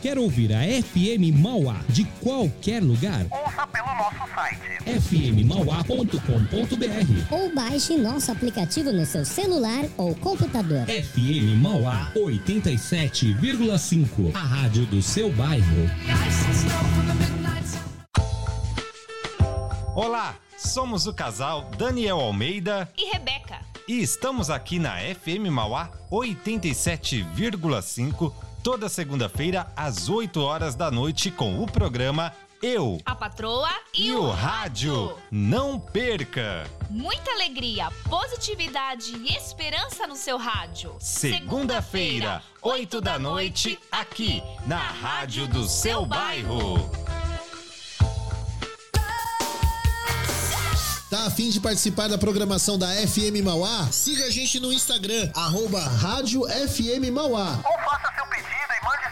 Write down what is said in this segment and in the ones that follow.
Quer ouvir a FM Mauá de qualquer lugar? Ouça pelo nosso site fmmauá.com.br Ou baixe nosso aplicativo no seu celular ou computador. FM Mauá 87,5. A rádio do seu bairro. Olá, somos o casal Daniel Almeida e Rebeca. e estamos aqui na FM Mauá 87,5 toda segunda-feira às 8 horas da noite com o programa Eu A patroa e, e o rádio. Não perca! Muita alegria, positividade e esperança no seu rádio. Segunda-feira, 8 da noite, aqui na Rádio do seu bairro. Tá afim de participar da programação da FM Mauá? Siga a gente no Instagram, arroba Rádio FM Mauá. ou faça seu pedido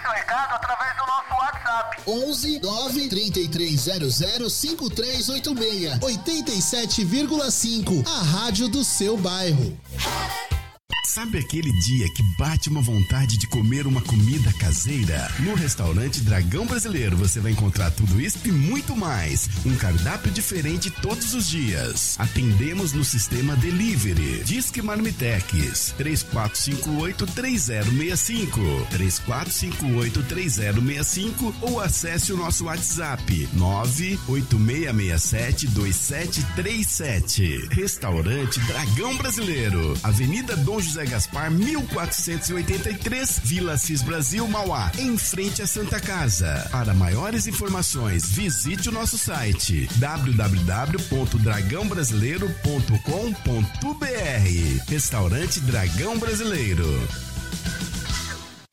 seu recado através do nosso WhatsApp. 11 9 3300 5386 87,5. A rádio do seu bairro. Sabe aquele dia que bate uma vontade de comer uma comida caseira? No restaurante Dragão Brasileiro você vai encontrar tudo isso e muito mais. Um cardápio diferente todos os dias. Atendemos no sistema Delivery. Disque Marmitex 3458-3065. 3458-3065 ou acesse o nosso WhatsApp 986672737. Restaurante Dragão Brasileiro. Avenida Dom José Gaspar, 1483, Vila Assis Brasil, Mauá, em frente à Santa Casa. Para maiores informações, visite o nosso site www.dragãobrasileiro.com.br. Restaurante Dragão Brasileiro.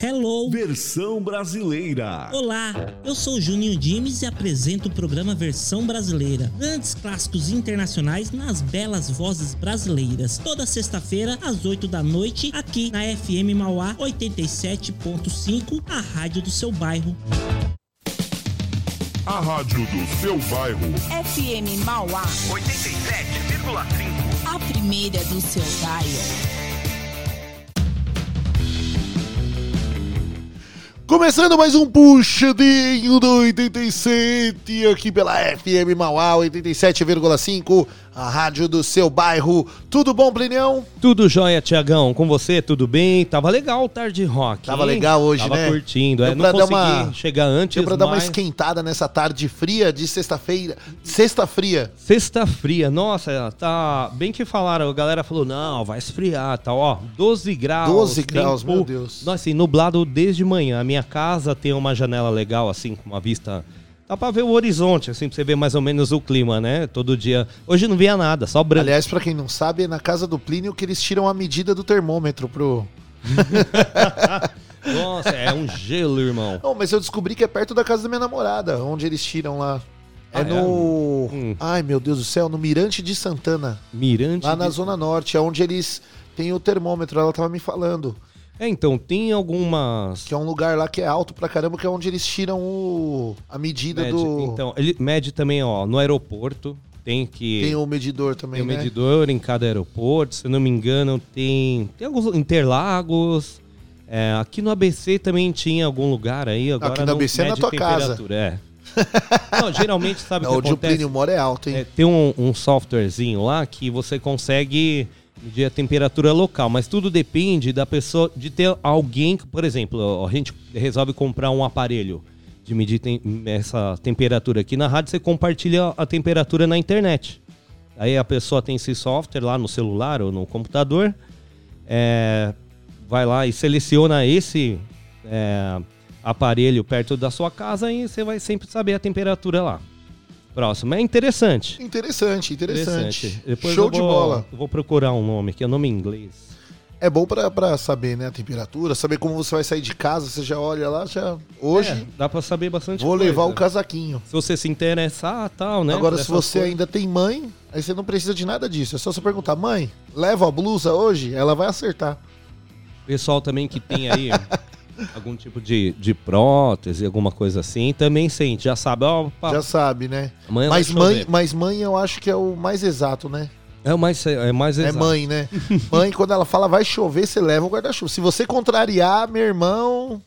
Hello! Versão brasileira. Olá, eu sou Juninho Dimes e apresento o programa Versão Brasileira. Grandes clássicos internacionais nas belas vozes brasileiras. Toda sexta-feira, às 8 da noite, aqui na FM Mauá 87.5, a rádio do seu bairro. A rádio do seu bairro. FM Mauá, 87,5. a primeira do seu bairro. Começando mais um puxadinho do 87 aqui pela FM Mauá 87,5, a rádio do seu bairro. Tudo bom, Plinião? Tudo jóia, Tiagão. Com você, tudo bem? Tava legal o Tarde Rock. Tava hein? legal hoje, Tava né? curtindo. É, Deu não pra dar consegui uma- chegar antes, Deu pra dar uma mas... esquentada nessa tarde fria de sexta-feira. Sexta fria. Sexta fria. Nossa, tá... Bem que falaram, a galera falou, não, vai esfriar, tá, ó. 12 graus. 12 graus, tempo- meu Deus. Nossa, assim, nublado desde manhã. A minha casa tem uma janela legal, assim, com uma vista... Dá pra ver o horizonte, assim, pra você ver mais ou menos o clima, né? Todo dia. Hoje não via nada, só branco. Aliás, pra quem não sabe, é na casa do Plínio que eles tiram a medida do termômetro pro. Nossa, é um gelo, irmão. Não, mas eu descobri que é perto da casa da minha namorada, onde eles tiram lá. É Ah, é? no. Hum. Ai, meu Deus do céu, no Mirante de Santana. Mirante. Lá na de- Zona Norte, é onde eles têm o termômetro. Ela tava me falando. É, então, tem algumas. Que é um lugar lá que é alto pra caramba, que é onde eles tiram o... a medida Mede, do. Então, ele mede também, ó, no aeroporto. Tem que. Tem o medidor também, tem um né? medidor em cada aeroporto. Se eu não me engano, tem. Tem alguns Interlagos. É, aqui no ABC também tinha algum lugar aí. Agora Aqui no ABC é na tua casa. É. Não, geralmente, sabe o que onde o acontece? Plínio mora é alto, hein? É, tem um, um softwarezinho lá que você consegue medir a temperatura local, mas tudo depende da pessoa, de ter alguém, por exemplo, a gente resolve comprar um aparelho de medir tem- essa temperatura aqui na rádio, você compartilha a temperatura na internet. Aí a pessoa tem esse software lá no celular ou no computador, é, vai lá e seleciona esse é, aparelho perto da sua casa e você vai sempre saber a temperatura lá. Próximo. É interessante. Interessante, interessante. Depois Show eu de vou- bola. eu vou procurar um nome aqui, é nome em inglês. É bom pra, pra saber, né, a temperatura, saber como você vai sair de casa, você já olha lá, já. Hoje É, dá pra saber bastante vou coisa. levar o casaquinho. Se você se interessar, tal, né? Agora, se você coisas. ainda tem mãe, aí você não precisa de nada disso. É só você perguntar, mãe, leva a blusa hoje? Ela vai acertar. Pessoal também que tem aí algum tipo de, de prótese, alguma coisa assim, também sente, já sabe, ó, pá, Já sabe, né? amanhã vai Mas mãe, chover. mas mãe eu acho que é o mais exato, né? É o mais, é mais É exato. mãe, né? mãe, quando ela fala vai chover, você leva o guarda-chuva. Se você contrariar, meu irmão.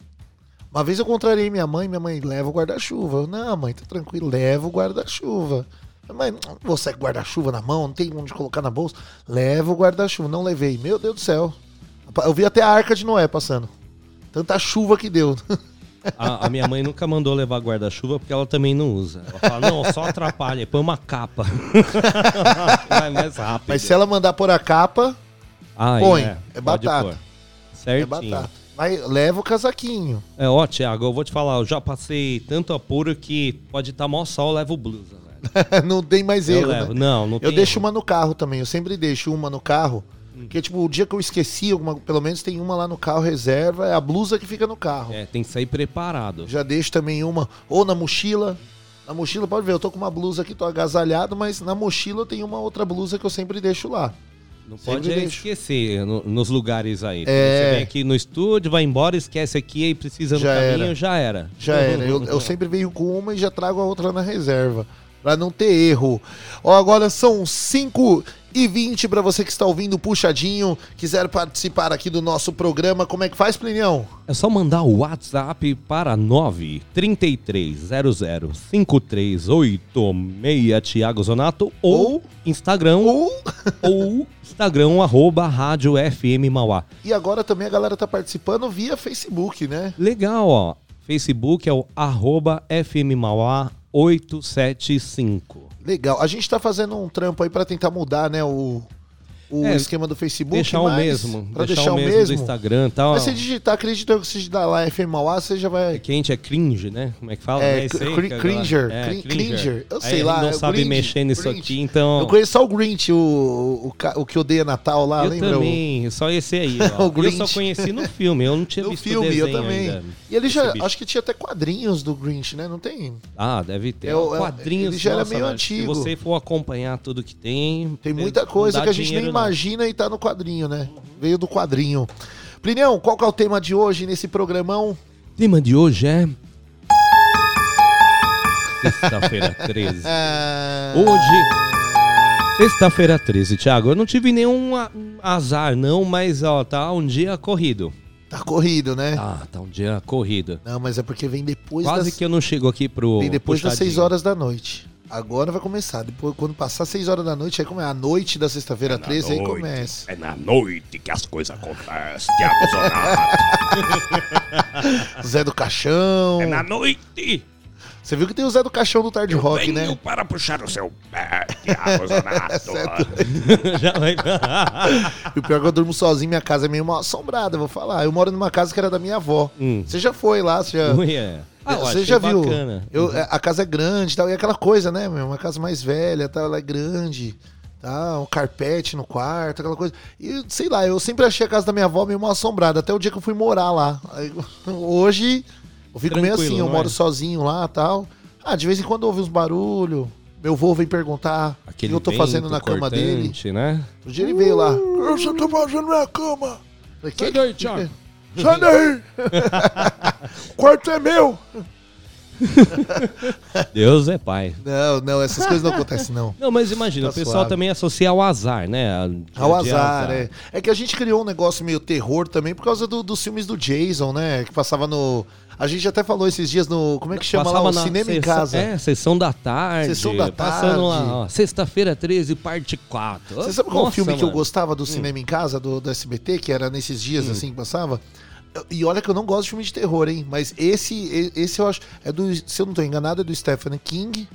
Uma vez eu contrariei minha mãe, minha mãe leva o guarda-chuva. Não, mãe, tá tranquilo, leva o guarda-chuva. Mas você com guarda-chuva na mão, não tem onde colocar na bolsa. Leva o guarda-chuva. Não levei. Meu Deus do céu. Eu vi até a arca de Noé passando. Tanta chuva que deu. A, a minha mãe nunca mandou levar guarda-chuva porque ela também não usa. Ela fala, não, só atrapalha, põe uma capa. Vai mais rápido. Mas se ela mandar pôr a capa, Aí, põe. é, É, batata. pôr. É Certinho. batata. Mas leva o casaquinho. É, ó, Thiago, eu vou te falar, eu já passei tanto apuro que pode estar mó sol, eu levo blusa, velho. não tem mais Eu erro. levo. né? Não, não Eu tem deixo erro. uma no carro também. Eu sempre deixo uma no carro. Porque, tipo, o dia que eu esqueci, alguma, pelo menos tem uma lá no carro reserva, é a blusa que fica no carro. É, tem que sair preparado. Já deixo também uma, ou na mochila. Na mochila, pode ver, eu tô com uma blusa aqui, tô agasalhado, mas na mochila eu tenho uma outra blusa que eu sempre deixo lá. Não Sempre pode deixo. esquecer no- nos lugares aí. É. Você vem aqui no estúdio, vai embora, esquece aqui e precisa no Já caminho, era. já era. Já era. Eu, eu sempre venho com uma e já trago a outra na reserva. Pra não ter erro. Ó, agora são 5 e 20 pra você que está ouvindo puxadinho, quiser participar aqui do nosso programa. Como é que faz, Plinião? É só mandar o WhatsApp para 933005386 Thiago Zonato ou, Instagram ou, Instagram arroba Rádio FM Mauá. E agora também a galera tá participando via Facebook, né? Legal, ó. Facebook é o arroba FM Mauá 875. Legal. A gente tá fazendo um trampo aí pra tentar mudar, né, o, o É, esquema do Facebook. Deixar o mesmo. Pra deixar, o mesmo, do Instagram e tal. Mas se digitar, acredito que se digitar lá FM Mauá, você já vai... Que a gente é cringe, né? Como é que fala? É, Né? Aí que a cringer, crin- cringer. Eu Aí sei a lá, é não o sabe Grinch, mexer nisso Grinch. aqui, então... Eu conheço só o Grinch, o, o, o que odeia Natal lá, Eu lembra? também, só esse aí. O eu só conheci no filme, eu não tinha No visto filme, o eu desenho também. ainda. E ele já, bicho. acho que tinha até quadrinhos do Grinch, né? Não tem? Ah, deve ter. É o- é- Quadrinhos, ele já era meio antigo. Se você for acompanhar tudo que tem... Tem não muita coisa que a gente nem. Imagina e tá no quadrinho, né? Veio do quadrinho. Plinião, qual que é o tema de hoje nesse programão? O tema de hoje é... Sexta-feira 13. Ah, Hoje, sexta-feira 13, Thiago. Eu não tive nenhum azar, não, mas ó, tá um dia corrido. Tá corrido, né? Ah, tá um dia corrido. Não, mas é porque vem depois Quase das, que eu não chego aqui pro. vem depois das puxadinho. 6 horas da noite. Agora vai começar. Depois, quando passar 6 horas da noite, aí começa. A noite da sexta-feira 13, aí começa. É na noite que as coisas acontecem, Zonato. Zé do Caixão. É na noite. Você viu que tem o Zé do Caixão do Tarde Rock, Venho né? para puxar o seu pé, Zonato. Certo. Já vai. E o pior é que eu durmo sozinho, minha casa é meio mal assombrada, eu vou falar. Eu moro numa casa que era da minha avó. Hum. Você já foi lá, você já. Ui, é. Ah, você já viu? bacana. Eu, é, a casa é grande e tal, e aquela coisa, né, meu? Uma casa mais velha, tal, ela é grande, tá? Um carpete no quarto, aquela coisa. E sei lá, eu sempre achei a casa da minha avó meio mal assombrada, até o dia que eu fui morar lá. Aí, hoje eu fico meio Tranquilo, assim, eu moro é? sozinho lá tal. Ah, de vez em quando ouve uns barulhos. Meu avô vem perguntar o que Aquele eu tô fazendo na cama dele. né? Um dia ele veio lá. O que você tá fazendo na minha cama? Falei, Sai "Que- daí, Thiago." Sai daí! o quarto é meu! Deus é pai. Não, não, essas coisas não acontecem, não. Não, mas imagina, Tá o pessoal suave. também associa ao azar, né? A- Ao de azar, é. É que a gente criou um negócio meio terror também por causa do- dos filmes do Jason, né? Que passava no. A gente até falou esses dias no. Como é que chama Passava lá? O cinema em casa. É, sessão da tarde. Sessão da Passando tarde. lá, ó, sexta-feira 13, parte 4. Você sabe qual Nossa, filme que eu mano. Hum. gostava do cinema em casa, do, do SBT, que era nesses dias assim que passava? E olha que eu não gosto de filme de terror, hein? Mas esse, esse eu acho. É do. Se eu não tô enganado, é do Stephen King.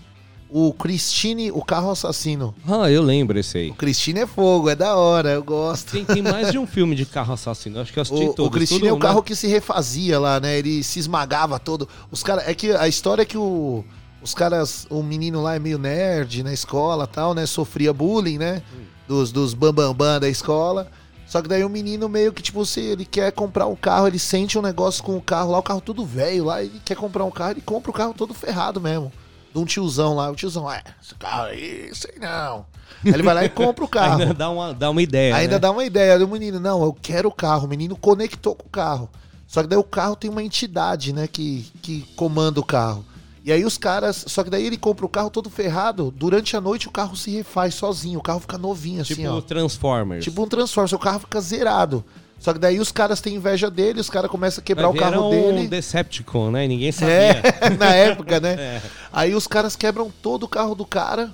O Christine, o carro assassino. Ah, eu lembro esse aí. O Christine é fogo, é da hora, eu gosto. Tem, tem mais de um filme de carro assassino. Acho que eu assisti O, todos. o Christine é o né? carro que se refazia lá, né? Ele se esmagava todo. Os caras. É que a história é que o, os caras. O menino lá é meio nerd na escola tal, né? Sofria bullying, né? Dos, dos bambambam da escola. Só que daí o menino meio que, tipo, se ele quer comprar um carro, ele sente um negócio com o carro lá, o carro tudo velho lá, ele quer comprar um carro, ele compra o carro todo ferrado mesmo. De um tiozão lá. O tiozão, é, esse carro aí, sei não. Aí ele vai lá e compra o carro. Ainda dá uma, dá uma ideia. Ainda né? dá uma ideia do menino. Não, eu quero o carro. O menino conectou com o carro. Só que daí o carro tem uma entidade, né, que, que comanda o carro. E aí os caras. Só que daí ele compra o carro todo ferrado. Durante a noite o carro se refaz sozinho. O carro fica novinho, assim, Tipo ó. Transformers. Tipo um Transformers. O carro fica zerado. Só que daí os caras têm inveja dele, os caras começam a quebrar Vai o carro um dele. Decepticon, né? Ninguém sabia. É, na época, né? É. Aí os caras quebram todo o carro do cara.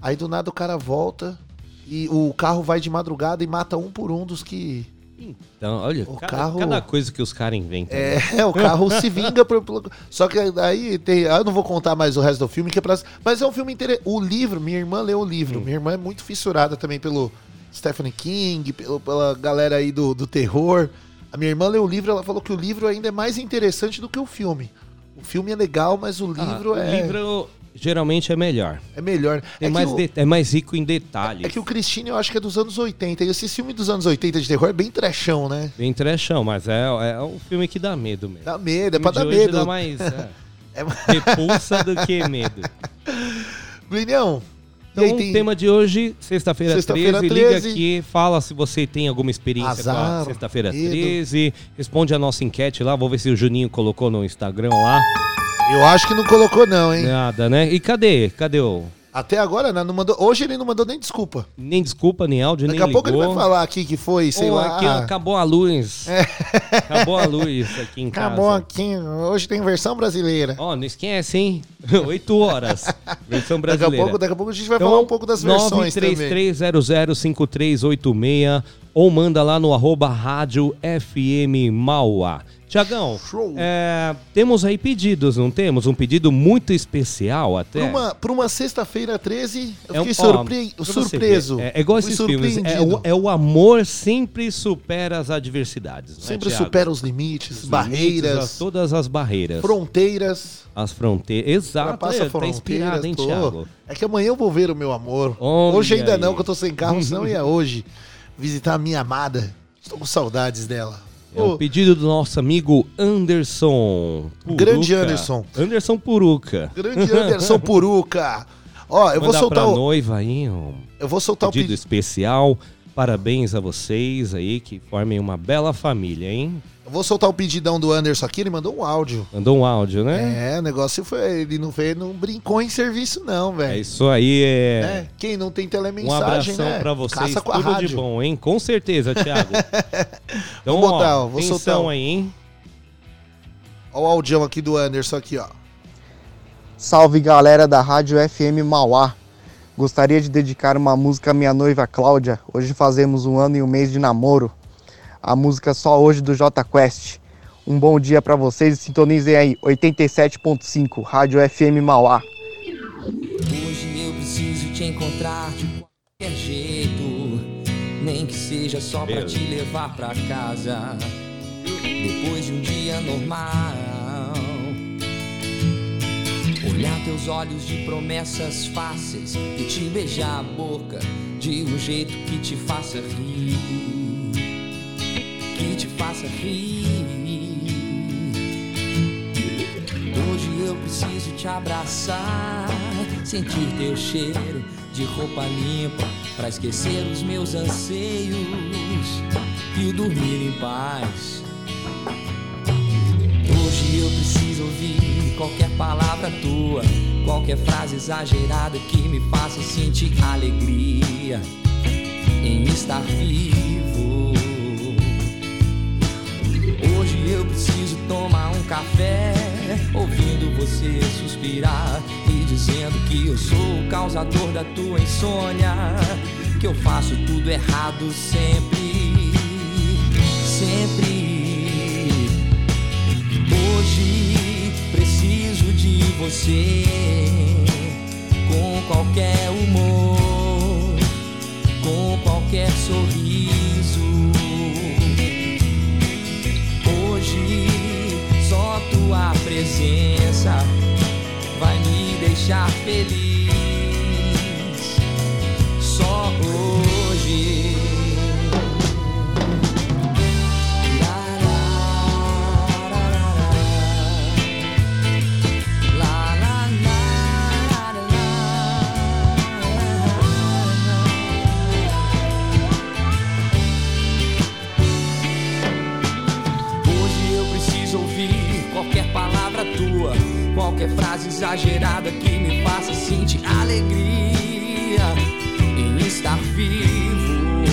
Aí do nada o cara volta e o carro vai de madrugada e mata um por um dos que. Então, olha, O cada, carro- cada coisa que os caras inventam. né? É, o carro se vinga. Por, Só que aí tem. Eu não vou contar mais o resto do filme, que é pra. Mas é um filme interessante. O livro, minha irmã leu o livro. Minha irmã é muito fissurada também pelo Stephen King, pelo- pela galera aí do, do terror. A minha irmã leu o livro, ela falou que o livro ainda é mais interessante do que o filme. O filme é legal, mas o Ah, livro o é. livro geralmente é melhor. É melhor. É, É mais, o- de- é mais rico em detalhes. É que o Christine eu acho que é dos anos 80. E esse filme dos anos 80 de terror é bem trechão, né? Bem trechão, mas é, é um filme que dá medo mesmo. Dá medo, é O pra dar medo. Dá mais é, É- repulsa do que medo. Brilhão. Então, o tem- tema de hoje, sexta-feira Sexta-feira 13, 13. liga aqui, fala se você tem alguma experiência com Azar, a sexta-feira medo. 13, responde a nossa enquete lá, vou ver se o Juninho colocou no Instagram lá. Eu acho que não colocou, não, hein? Nada, né? E cadê? Cadê o... Até agora, né, não mandou. Hoje ele não mandou nem desculpa. Nem desculpa, nem áudio, Daqui nem a pouco ele vai falar aqui que foi, sei Ou lá. aqui acabou a luz. Acabou a luz aqui em Acabou casa. aqui. Hoje tem versão brasileira. Ó, não esquece, hein? 8 horas. Versão Daqui a, brasileira. pouco, daqui a pouco a gente vai Então, falar um pouco das versões também. 933005386 ou manda lá no arroba rádio FM Mauá. Tiagão, é, temos aí pedidos, não temos? Um pedido muito especial até. Pra uma, pra uma sexta-feira 13, eu É fiquei ó, surpre- você surpreso. É, é igual esses filmes. É o, é o amor sempre supera as adversidades. não é, Sempre supera os limites, Os barreiras, limites, as- todas as barreiras. fronteiras. As fronteiras. Exato. Ultrapassa é, tá inspirado, hein, tô. Thiago? É que amanhã eu vou ver o meu amor. Olha hoje ainda aí. não, que eu tô sem carro, senão ia hoje visitar a minha amada. Estou com saudades dela. É Ô, pedido do nosso amigo Anderson. Puruca. Grande Anderson. Anderson Puruca. Grande Anderson Puruca. Ó, eu vou soltar pra o. noiva aí um Eu vou soltar o pedido pedido. especial. Parabéns a vocês aí que formem uma bela família, hein? Eu vou soltar o pedidão do Anderson aqui, ele mandou um áudio. Mandou um áudio, né? É, o negócio foi. Ele não veio, não brincou em serviço, não, É, velho. isso aí, é. É, Quem não tem Um telemensagem, abração né? pra vocês, Caça com a tudo de rádio. bom, hein? Com certeza, Thiago. Então, Vou botar, ó, vou soltar um. aí, hein? Ó o audião aqui do Anderson aqui, ó. Salve galera da Rádio FM Mauá. Gostaria de dedicar uma música à minha noiva Cláudia. Hoje fazemos um ano e um mês de namoro. A música Só Hoje do J Quest. Um bom dia pra vocês e sintonizem aí 87.5 Rádio FM Mauá. Hoje eu preciso te encontrar de qualquer jeito, nem que seja só pra te levar pra casa. Depois de um dia normal, olhar teus olhos de promessas fáceis e te beijar a boca de um jeito que te faça rir, que te faça rir. Hoje eu preciso te abraçar, sentir teu cheiro de roupa limpa pra esquecer os meus anseios e dormir em paz. Hoje eu preciso ouvir qualquer palavra tua, qualquer frase exagerada que me faça sentir alegria em estar vivo. Hoje eu preciso tomar um café, ouvindo você suspirar e dizendo que eu sou o causador da tua insônia, que eu faço tudo errado sempre, sempre. Hoje preciso de você com qualquer humor, com qualquer sorriso. Só tua presença vai me deixar feliz. qualquer frase exagerada que me faça sentir alegria em estar vivo.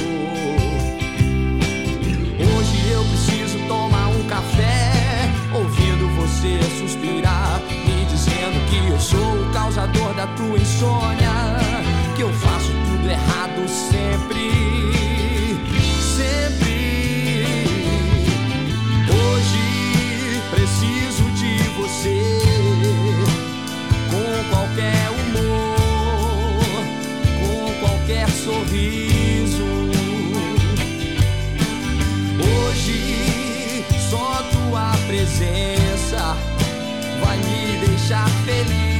Hoje eu preciso tomar um café, ouvindo você suspirar, me dizendo que eu sou o causador da tua insônia, que eu faço tudo errado sempre. shopping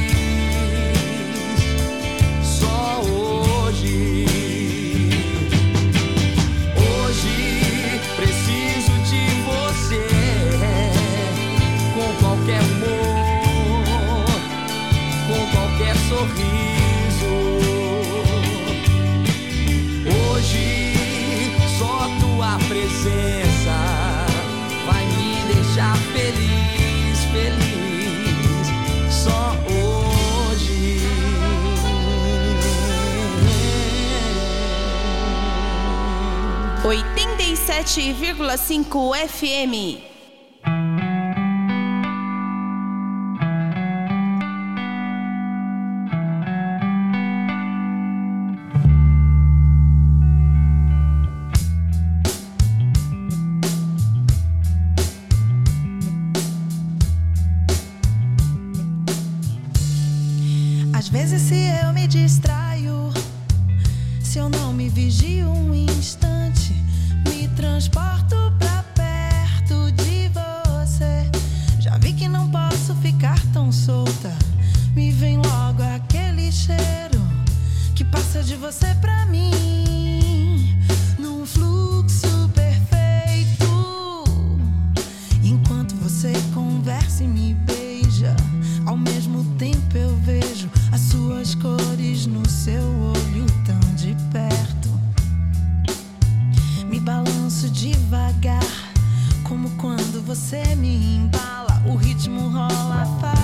97,5 FM. Me vem logo aquele cheiro que passa de você pra mim, num fluxo perfeito. Enquanto você conversa e me beija, ao mesmo tempo eu vejo as suas cores no seu olho tão de perto. Me balanço devagar, como quando você me embala, o ritmo rola fácil.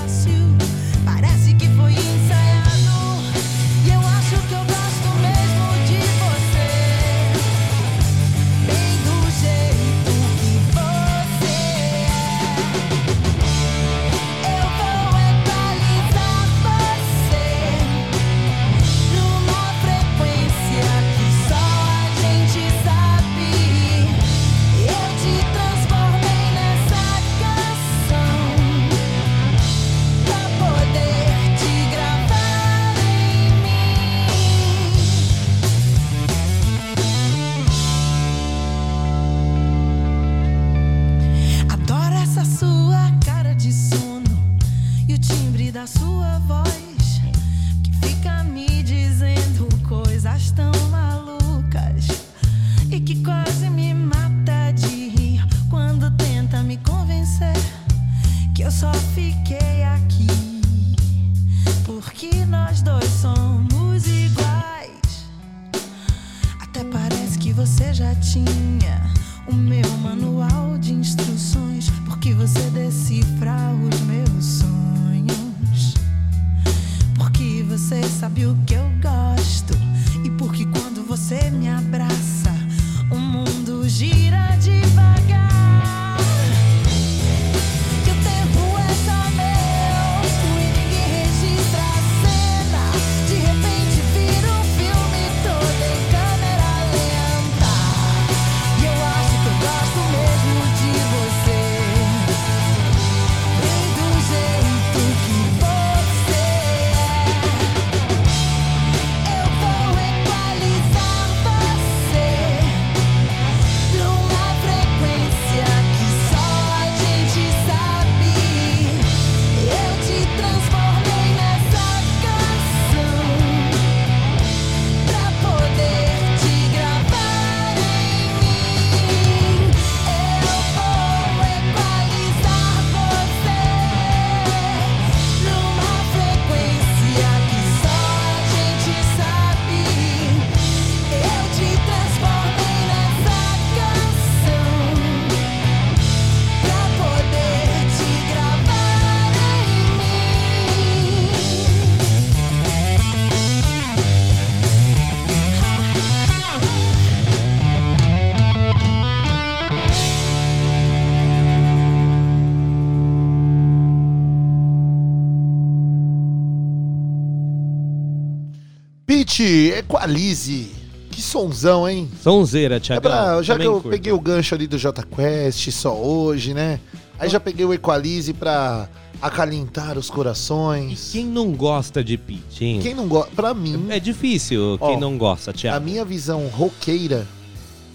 Sonzão, hein? Sonzeira, É Thiago. pra, já que eu peguei o gancho ali do J Quest só hoje, né? Aí já peguei o Equalize pra acalentar os corações. Quem não gosta de Pete, hein? Quem não gosta, pra mim, É difícil Ó, quem não gosta, a Thiago. minha visão roqueira,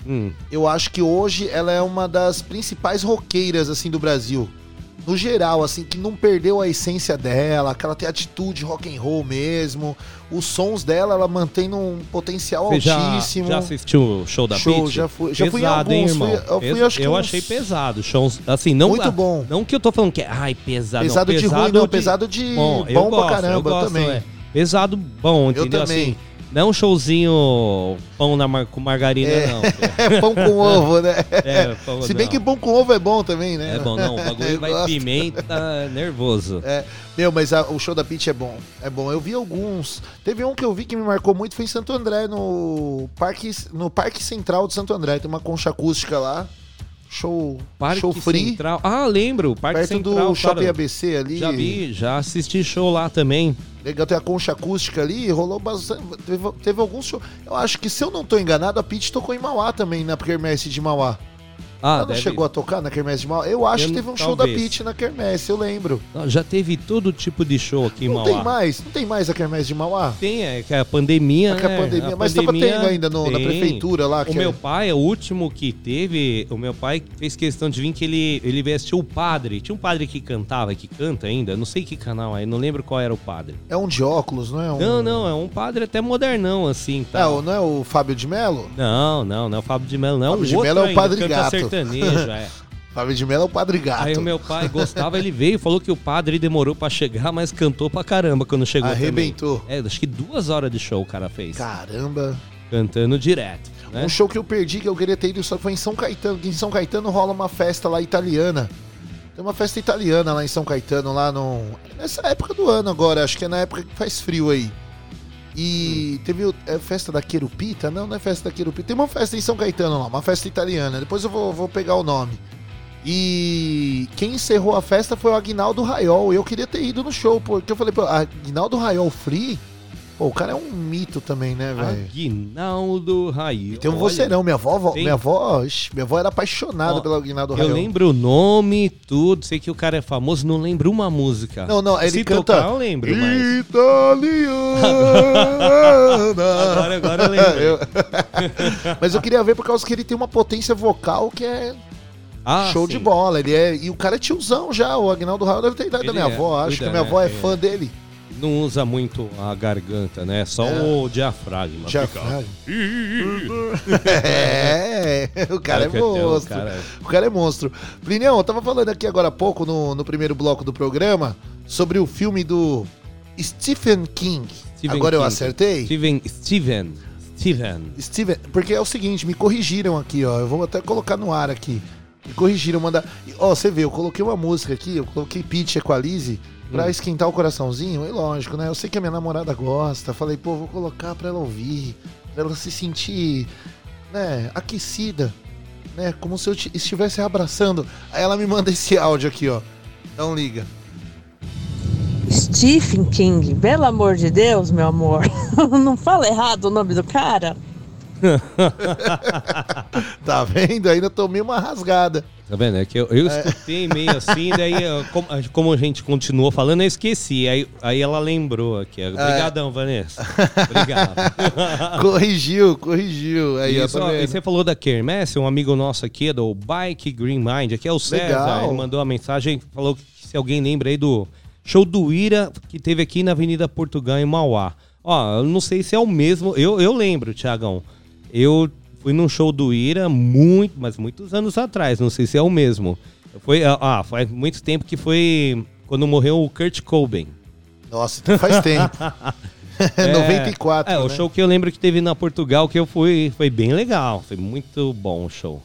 Hum. eu acho que hoje ela é uma das principais roqueiras assim do Brasil. No geral, assim, que não perdeu a essência dela, que ela tem atitude rock and roll mesmo. Os sons dela, ela mantém num potencial Você já, altíssimo. já assistiu o show da Show, Pitty? já fui- já fui em pesado, hein, alguns, irmão? fui- eu fui, eu uns- achei pesado. Shows, assim, não, Muito bom. Não que eu tô falando que é, ai, pesado. Pesado não, de ruim, não, pesado de bom eu pra gosto, caramba, eu eu gosto, também. é. Pesado bom, Eu entendeu? também. Assim, não um showzinho pão na mar- com margarina, É. não. É pão com ovo, né? É, pão- Se bem não. que pão com ovo é bom também, né? É bom, não. O bagulho vai gosto. pimenta, nervoso. É, meu, mas a- o show da Pitty é bom. É bom. Eu vi alguns. Teve um que eu vi que me marcou muito, foi em Santo André, no Parque, no Parque Central de Santo André. Tem uma concha acústica lá. Show, Parque show free. Central. Ah, lembro. Parque perto Central. do Shopping cara. ABC ali. Já vi, já assisti show lá também. Legal, tem a concha acústica ali, rolou bastante. Teve, teve alguns shows. Eu acho que, se eu não tô enganado, a Pitty tocou em Mauá também, na Kermesse de Mauá. Ah, Ela não chegou a tocar na Kermesse de Mauá? Eu acho Eu que não- teve um show da talvez. Pitty na Kermesse, eu lembro. Não, Já teve todo tipo de show aqui em Não Mauá. tem mais? Não tem mais a Kermesse de Mauá? Tem, é que a pandemia, É que a né? pandemia- mas tava tendo ainda no- na prefeitura lá, O que meu é- pai, o último que teve, o meu pai fez questão de vir que ele, ele veio assistir o padre. Tinha um padre que cantava, que canta ainda, não sei que canal aí, não lembro qual era o padre. É um de óculos, não é? Um... Não, não, é um padre até modernão, assim, tá? É, não é o Fábio de Mello? Não, não, não é o Fábio de Mello, não. Fábio o de Mello é o ainda, Padre canta Gato. Sertanejo, é. Fábio de Mello é o Padre Gato. Aí o meu pai gostava, ele veio, falou que o padre demorou pra chegar, mas cantou pra caramba quando chegou Arrebentou. também. É, acho que duas horas de show o cara fez. Caramba. Cantando direto, né? Um show que eu perdi, que eu queria ter ido, só foi em São Caetano. que Em São Caetano rola uma festa lá italiana. Tem uma festa italiana lá em São Caetano, lá no. Nessa época do ano agora, acho que é na época que faz frio aí. E teve é festa da Querupita? Não, não é festa da Querupita. Tem uma festa em São Caetano lá, uma festa italiana. Depois eu vou, vou pegar o nome. E quem encerrou a festa foi o Aguinaldo Raiol. Eu queria ter ido no show, porque eu falei, pô, Aguinaldo Raiol Free? Pô, o cara é um mito também, né, velho? Aguinaldo Raio. Tem um vocerão, minha avó, Tem- minha avó, ixi, minha avó era apaixonada Ó, pelo Aguinaldo Eu Raiol. lembro o nome, tudo, sei que o cara é famoso, não lembro uma música. Não, não, ele Se canta tocar, eu lembro, mas... Italiana. Agora- agora eu lembrei. Eu- Mas eu queria ver por causa que ele tem uma potência vocal que é Ah, show sim. de bola. Ele é e o cara é tiozão já. O Aguinaldo Raiol deve ter idade da Ele minha é, avó. Acho cuida, que a minha né? avó é Ele- fã dele. Não usa muito a garganta, né? Só É. o diafragma. Diafragma. É, o cara é, É monstro. cara- O cara é monstro. Plinião, eu tava falando aqui agora há pouco, no, no primeiro bloco do programa, sobre o filme do Stephen King. Stephen agora eu King. acertei? Steven, Steven, Steven. Steven, porque é o seguinte, me corrigiram aqui, ó. Eu vou até colocar no ar aqui. Me corrigiram, mandar. Ó, você vê, eu coloquei uma música aqui, eu coloquei Pitch Equalize pra Hum. esquentar o coraçãozinho. É lógico, né? Eu sei que a minha namorada gosta. Falei, pô, vou colocar pra ela ouvir, pra ela se sentir, né, aquecida, né? Como se eu te- estivesse abraçando. Aí ela me manda esse áudio aqui, ó. Então liga. Stephen King, pelo amor de Deus, meu amor. Não fala errado o nome do cara? Tá vendo? Ainda tomei uma rasgada. Tá vendo? É que eu, eu É. escutei meio assim, daí como, como a gente continuou falando, eu esqueci. Aí, aí ela lembrou aqui. Obrigadão, Vanessa. Obrigado. corrigiu, corrigiu. Aí, Isso, tá ó, e você falou da Kermesse, um amigo nosso aqui é do Bike Green Mind, aqui é o César. Legal. Ele mandou uma mensagem, falou que se alguém lembra aí do show do Ira que teve aqui na Avenida Portugal, em Mauá. Ó, eu não sei se é o mesmo. Eu, eu lembro, Tiagão. Eu fui num show do Ira muito, mas muitos anos atrás. Não sei se é o mesmo. Foi, ah, faz muito tempo que foi quando morreu o Kurt Cobain. Nossa, então faz tempo. 94. É, o né? show que eu lembro que teve na Portugal que eu fui, foi bem legal. Foi muito bom o show.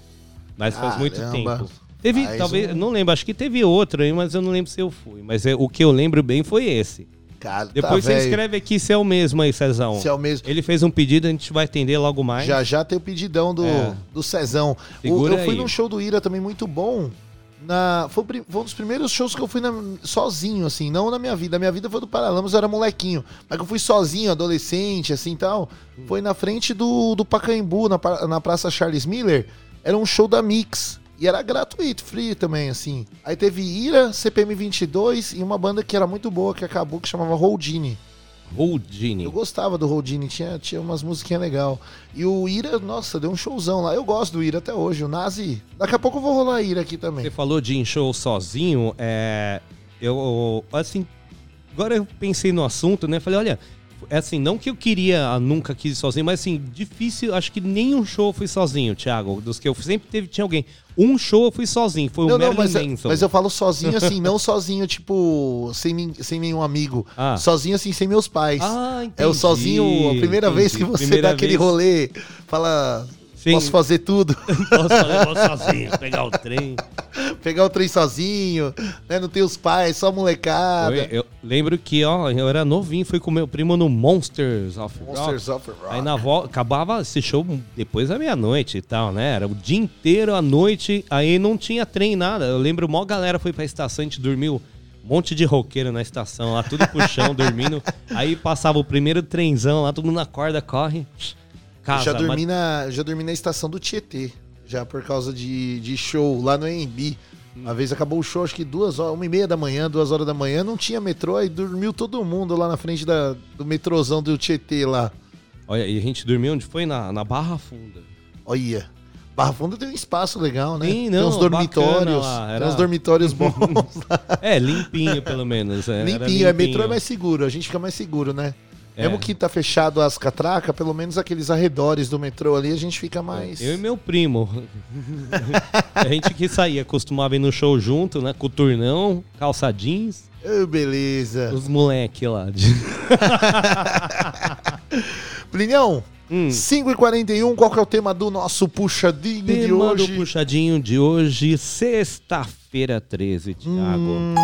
Mas faz muito Caramba. tempo. Teve, Faz talvez, um- não lembro, acho que teve outro aí, mas eu não lembro se eu fui. Mas é, o que eu lembro bem foi esse. Cara, tá Depois você velho. escreve aqui se é o mesmo aí, Cezão. Se é o mesmo. Ele fez um pedido, a gente vai atender logo mais. Já já tem o pedidão do, É. do Cezão. O- eu fui aí. num show do Ira também muito bom. Na, foi, foi um dos primeiros shows que eu fui na- sozinho, assim, não na minha vida. A minha vida foi do Paralamas, eu era molequinho. Mas que eu fui sozinho, adolescente, assim tal. Foi na frente do, do Pacaembu, na, na Praça Charles Miller. Era um show da Mix. E era gratuito, free também, assim. Aí teve Ira, CPM 22 e uma banda que era muito boa, que acabou, que chamava Holdini. Houdini. Eu gostava do Holdini, tinha, tinha umas musiquinhas legais. E o Ira, nossa, deu um showzão lá. Eu gosto do Ira até hoje. O Nazi. Daqui a pouco eu vou rolar Ira aqui também. Você falou de em show sozinho, é. Eu, assim, agora eu pensei no assunto, né? Falei, olha, assim, não que eu queria, ah, nunca quis ir sozinho, mas assim, difícil, acho que nenhum show eu fui sozinho, Thiago. Dos que eu sempre teve, tinha alguém. Um show eu fui sozinho, foi o Não, não, Marilyn mas, Manson. mas eu falo sozinho assim, não sozinho, tipo, sem, sem nenhum amigo. Ah. Sozinho assim, sem meus pais. Ah, é o entendi, sozinho, a primeira vez que entendi. você Primeira dá aquele vez. rolê, fala, Sim. posso fazer tudo. Posso fazer vou sozinho, pegar o trem. Pegar o trem sozinho, né? Não tem os pais, só molecada. Eu, eu lembro que, ó, eu era novinho, fui com meu primo no Monsters of Rock. Monsters of Rock. Aí na volta, acabava esse show depois da meia-noite e tal, né? Era o dia inteiro, à noite, aí não tinha trem, nada. Eu lembro, mó galera foi pra estação, a gente dormiu, um monte de roqueiro na estação, lá tudo pro chão, dormindo. Aí passava o primeiro trenzão lá, todo mundo na corda, corre. Casa, já, dormi mas- na, já dormi na estação do Tietê, já por causa de, de show lá no AMB. Uma vez acabou o show, acho que duas horas, uma e meia da manhã, duas horas da manhã, não tinha metrô, aí dormiu todo mundo lá na frente da, do metrôzão do Tietê lá. Olha, e a gente dormiu onde foi? Na, na Barra Funda. Olha. Barra Funda tem um espaço legal, né? Sim, tem não, uns bacana dormitórios. lá, Tem era- uns dormitórios bons. É, limpinho pelo menos. é, era limpinho, é metrô é mais seguro, a gente fica mais seguro, né? É. Mesmo que tá fechado as catracas, pelo menos aqueles arredores do metrô ali, a gente fica mais. Eu e meu primo. a gente que saía, costumava ir no show junto, né? Coturnão, calça jeans. Ô, beleza. Os moleque lá. de- Plinhão, Hum. 5h41, qual que é o tema do nosso puxadinho de Tema do hoje? puxadinho de hoje, sexta-feira 13, Thiago. Hum.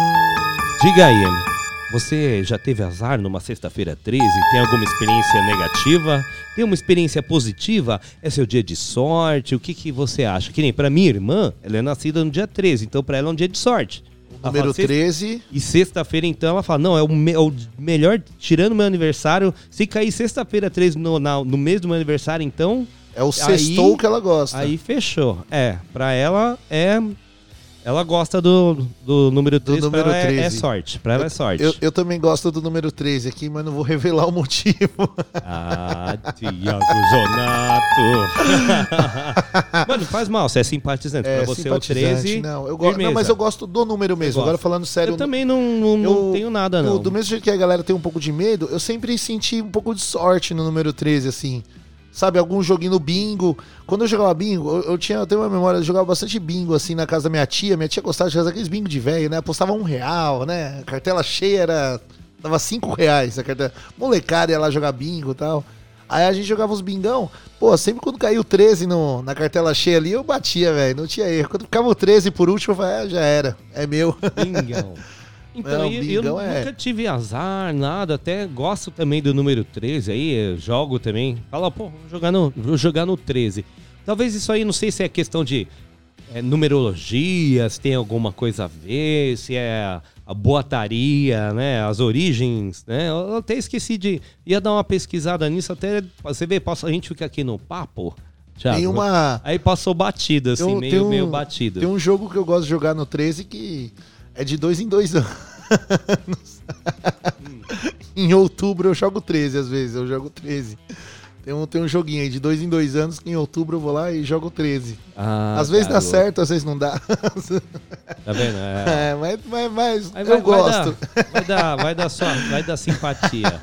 Diga aí, você já teve azar numa sexta-feira 13? Tem alguma experiência negativa? Tem uma experiência positiva? É seu dia de sorte? O que, que você acha? Que nem pra minha irmã, ela é nascida no dia 13, então pra ela é um dia de sorte. Ela Número fala, "Sexta- 13. E sexta-feira, então, ela fala: não, é o, me- é o melhor, tirando meu aniversário. Se cair sexta-feira 13 no, na- no mês do meu aniversário, então. É o sextou que ela gosta. Aí fechou. É, pra ela é. Ela gosta do, do número 13, Do pra número ela é- 13. É, sorte. Pra ela é sorte. Eu, eu também gosto do número 13 aqui, mas não vou revelar o motivo. Ah, Tiago Zonato. Mano, faz mal, você é simpatizante. pra você o simpatizante, 13. Não, eu gosto, não, mas eu gosto do número mesmo. Agora falando sério. Eu também não, não, não tenho nada, não. Do, do mesmo jeito que a galera tem um pouco de medo, eu sempre senti um pouco de sorte no número 13, assim. Sabe, algum joguinho no bingo. Quando eu jogava bingo, eu, eu tinha, eu tenho uma memória, eu jogava bastante bingo, assim, na casa da minha tia. Minha tia gostava de fazer aqueles bingo de velho, né? Apostava um real, né? A cartela cheia era. Dava cinco reais a cartela. Molecada ia lá jogar bingo e tal. Aí a gente jogava uns bingão. Pô, sempre quando o 13 no, na cartela cheia ali, eu batia, velho. Não tinha erro. Quando ficava o 13 por último, eu falei, ah, já era. É meu. Bingão. Então, Não, eu, eu bingão é- nunca tive azar, nada. Até gosto também do número 13 aí, eu jogo também. Fala, pô, vou jogar no, vou jogar no 13. Talvez isso aí, não sei se é questão de é, numerologia, se tem alguma coisa a ver, se é a boataria, né? As origens, né? Eu eu até esqueci de. ia dar uma pesquisada nisso, até. Você vê, passa, a gente fica aqui no papo. Thiago, Tem uma- Aí passou batido, assim, meio, um- meio batido. Tem um jogo que eu gosto de jogar no 13 que é de dois em dois anos. em outubro eu jogo 13 às vezes, eu jogo 13. Tem um, tem um joguinho aí de dois em dois anos que em outubro eu vou lá e jogo 13. Ah, às vezes dá garoto. certo, às vezes não dá. Tá vendo? É. É, mas, mas, mas Aí eu gosto. Vai dar, vai dar, vai dar, só, vai dar simpatia.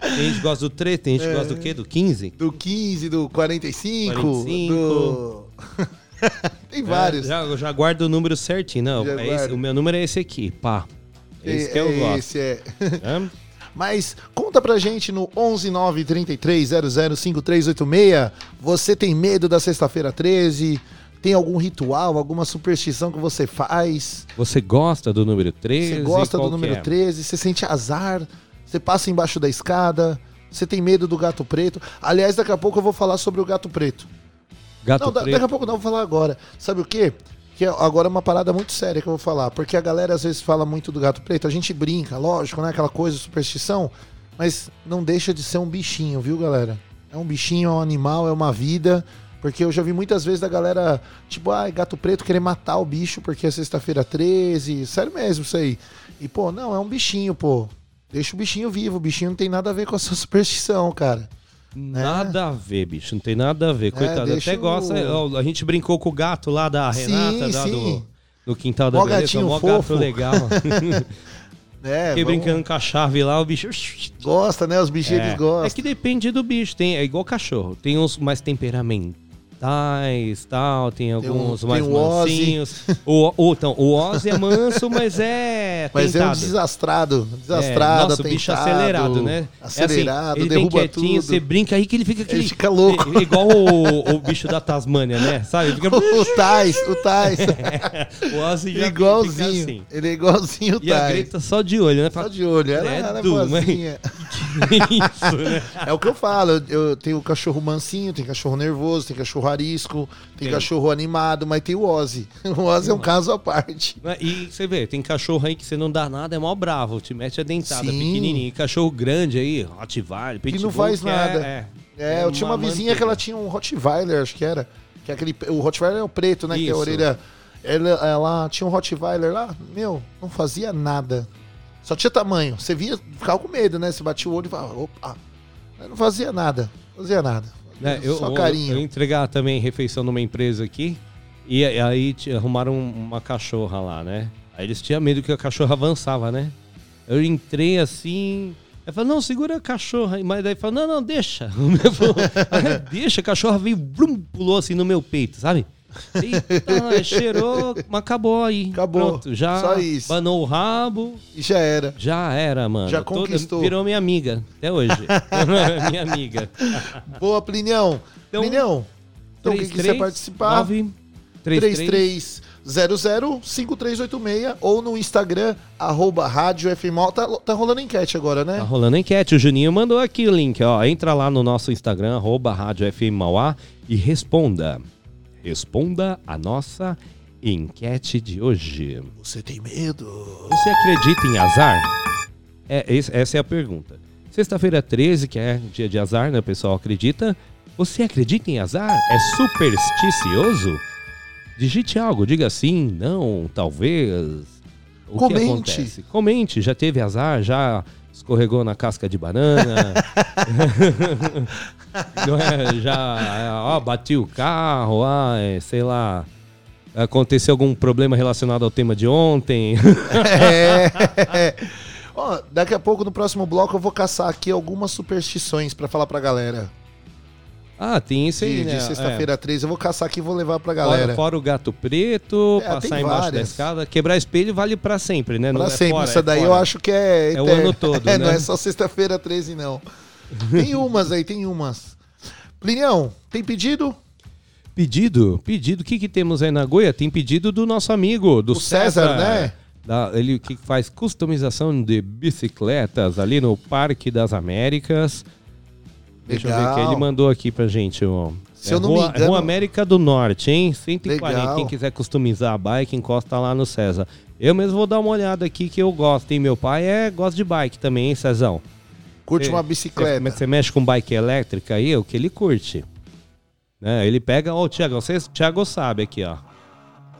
Tem gente que gosta do 13, tem gente que gosta do quê? Do 15? Do 15, do 45, 45. do... tem vários. É, já, eu já guardo o número certinho. Não, é esse- o meu número é esse aqui, pá. Esse que eu É- gosto. Esse é. É? Mas conta pra gente no 11933005386. Você tem medo da sexta-feira 13? Tem algum ritual, alguma superstição que você faz? Você gosta do número 13? Você gosta do número é? 13? Você sente azar? Você passa embaixo da escada? Você tem medo do gato preto? Aliás, daqui a pouco eu vou falar sobre o gato preto. Gato não, preto. daqui a pouco não, vou falar agora. Sabe o quê? Que é- agora é uma parada muito séria que eu vou falar. Porque a galera às vezes fala muito do gato preto. A gente brinca, lógico, né? Aquela coisa, superstição. Mas não deixa de ser um bichinho, viu, galera? É um bichinho, é um animal, é uma vida. Porque eu já vi muitas vezes da galera, tipo, ai, gato preto querer matar o bicho porque é sexta-feira 13. Sério mesmo isso aí. E, pô, não, é um bichinho, pô. Deixa o bichinho vivo. O bichinho não tem nada a ver com a sua superstição, cara. Nada a ver, bicho. Não tem nada a ver. Coitado, É. até o- gosta. A gente brincou com o gato lá da Sim, Renata, lá sim. do, do quintal da Mó beleza. Mó fofo. gato legal. É, Fiquei vamos- brincando com a chave lá, o bicho. Gosta, né? Os bichinhos É, gostam. é que depende do bicho. Tem, é igual cachorro. Tem uns mais temperamentais, tal. Tem alguns tem mais o Ozzy. mansinhos. O, o, então, o Ozzy é manso, mas é Mas é um tentado. desastrado. É, Desastrado, nossa, o bicho acelerado, né? Acelerado, é assim, ele derruba quietinho, tudo. você brinca aí que ele fica aquele... Ele fica louco. i- Igual o, o bicho da Tasmânia, né? Sabe? Ele fica... o Tais, o Tais. o Ozzy já igualzinho. assim. Ele é igualzinho o E a Tais. Greta só de olho, né? Só de olho. Ela, ela é mas-. Que isso, né? É o que eu falo. Eu, eu tenho cachorro mansinho, tem cachorro nervoso, tem cachorro arisco, tem, Tem. cachorro animado, mas tem o Ozzy. O Ozzy é um caso à parte. E você vê, tem cachorro aí que você não dá nada, é mó bravo, te mete a dentada Sim. pequenininho. Cachorro grande aí, Rottweiler, Que Pitbull, não faz que é- nada. É, É, eu tinha uma vizinha que ela tinha um Rottweiler, acho que era. Que é aquele, o Rottweiler é o preto, né? Que tem a Isso. orelha. Ela, ela tinha um Rottweiler lá, meu, não fazia nada. Só tinha tamanho. Você via, ficava com medo, né? Você batia o olho e falava, opa. Não fazia nada. Não fazia nada. Né, eu, Só eu- carinho. Eu, entregar também refeição numa empresa aqui. E a- aí arrumaram uma cachorra lá, né? Aí eles tinham medo que a cachorra avançava, né? Eu entrei assim. Eu falei, não, segura a cachorra. Mas daí falou, não, não, deixa. Eu "Ah, deixa, a cachorra veio, brum, pulou assim no meu peito, sabe? Eita, cheirou, mas acabou aí. Acabou. Pronto, já Só isso. banou o rabo. E já era. Já era, mano. Já Toda- conquistou. virou minha amiga, até hoje. minha amiga. Boa, Plinião. Então, Plinião, então quem 33, quiser participar, 9, 33. 33005386 ou no Instagram, arroba Rádio FMO. Tá, tá rolando enquete agora, né? Tá rolando enquete. O Juninho mandou aqui o link, ó. Entra lá no nosso Instagram, arroba Rádio e responda. Responda a nossa enquete de hoje. Você tem medo? Você acredita em azar? É, essa é a pergunta. Sexta-feira 13, que é dia de azar, né? O pessoal acredita. Você acredita em azar? É supersticioso? Digite algo, diga sim, não, talvez. O Comente. que acontece? Comente, já teve azar, já escorregou na casca de banana. Não é, já, ó, bati o carro, ah, é, sei lá. Aconteceu algum problema relacionado ao tema de ontem? É. Ó, daqui a pouco, no próximo bloco, eu vou caçar aqui algumas superstições pra falar pra galera. Ah, tem isso aí, De, né? de sexta-feira 13. Eu vou caçar aqui e vou levar pra É. galera. Fora, fora o gato preto, É, passar embaixo da várias. escada, quebrar espelho vale pra sempre, né? Pra Não é sempre. fora, Essa é daí eu acho que é. É o ano todo, É, Não né? é só sexta-feira 13, não. Tem umas aí, tem umas. Plinião, tem pedido? Pedido? Pedido. O que, que temos aí na Goia? Tem pedido do nosso amigo, do O César, né? Da- ele que faz customização de bicicletas ali no Parque das Américas. Deixa eu ver Legal. que ele mandou aqui pra gente. Ó. Se é eu não me Rua, engano- Rua América do Norte, hein? 140. Legal. Quem quiser customizar a bike, encosta lá no César. Eu mesmo vou dar uma olhada aqui que eu gosto, hein? Meu pai é, gosta de bike também, hein, Cezão? Curte Você- uma bicicleta. Você, você mexe com bike elétrica aí, é o que ele curte. Né? Ele pega. Ó, o Thiago, você, Thiago sabe aqui, ó.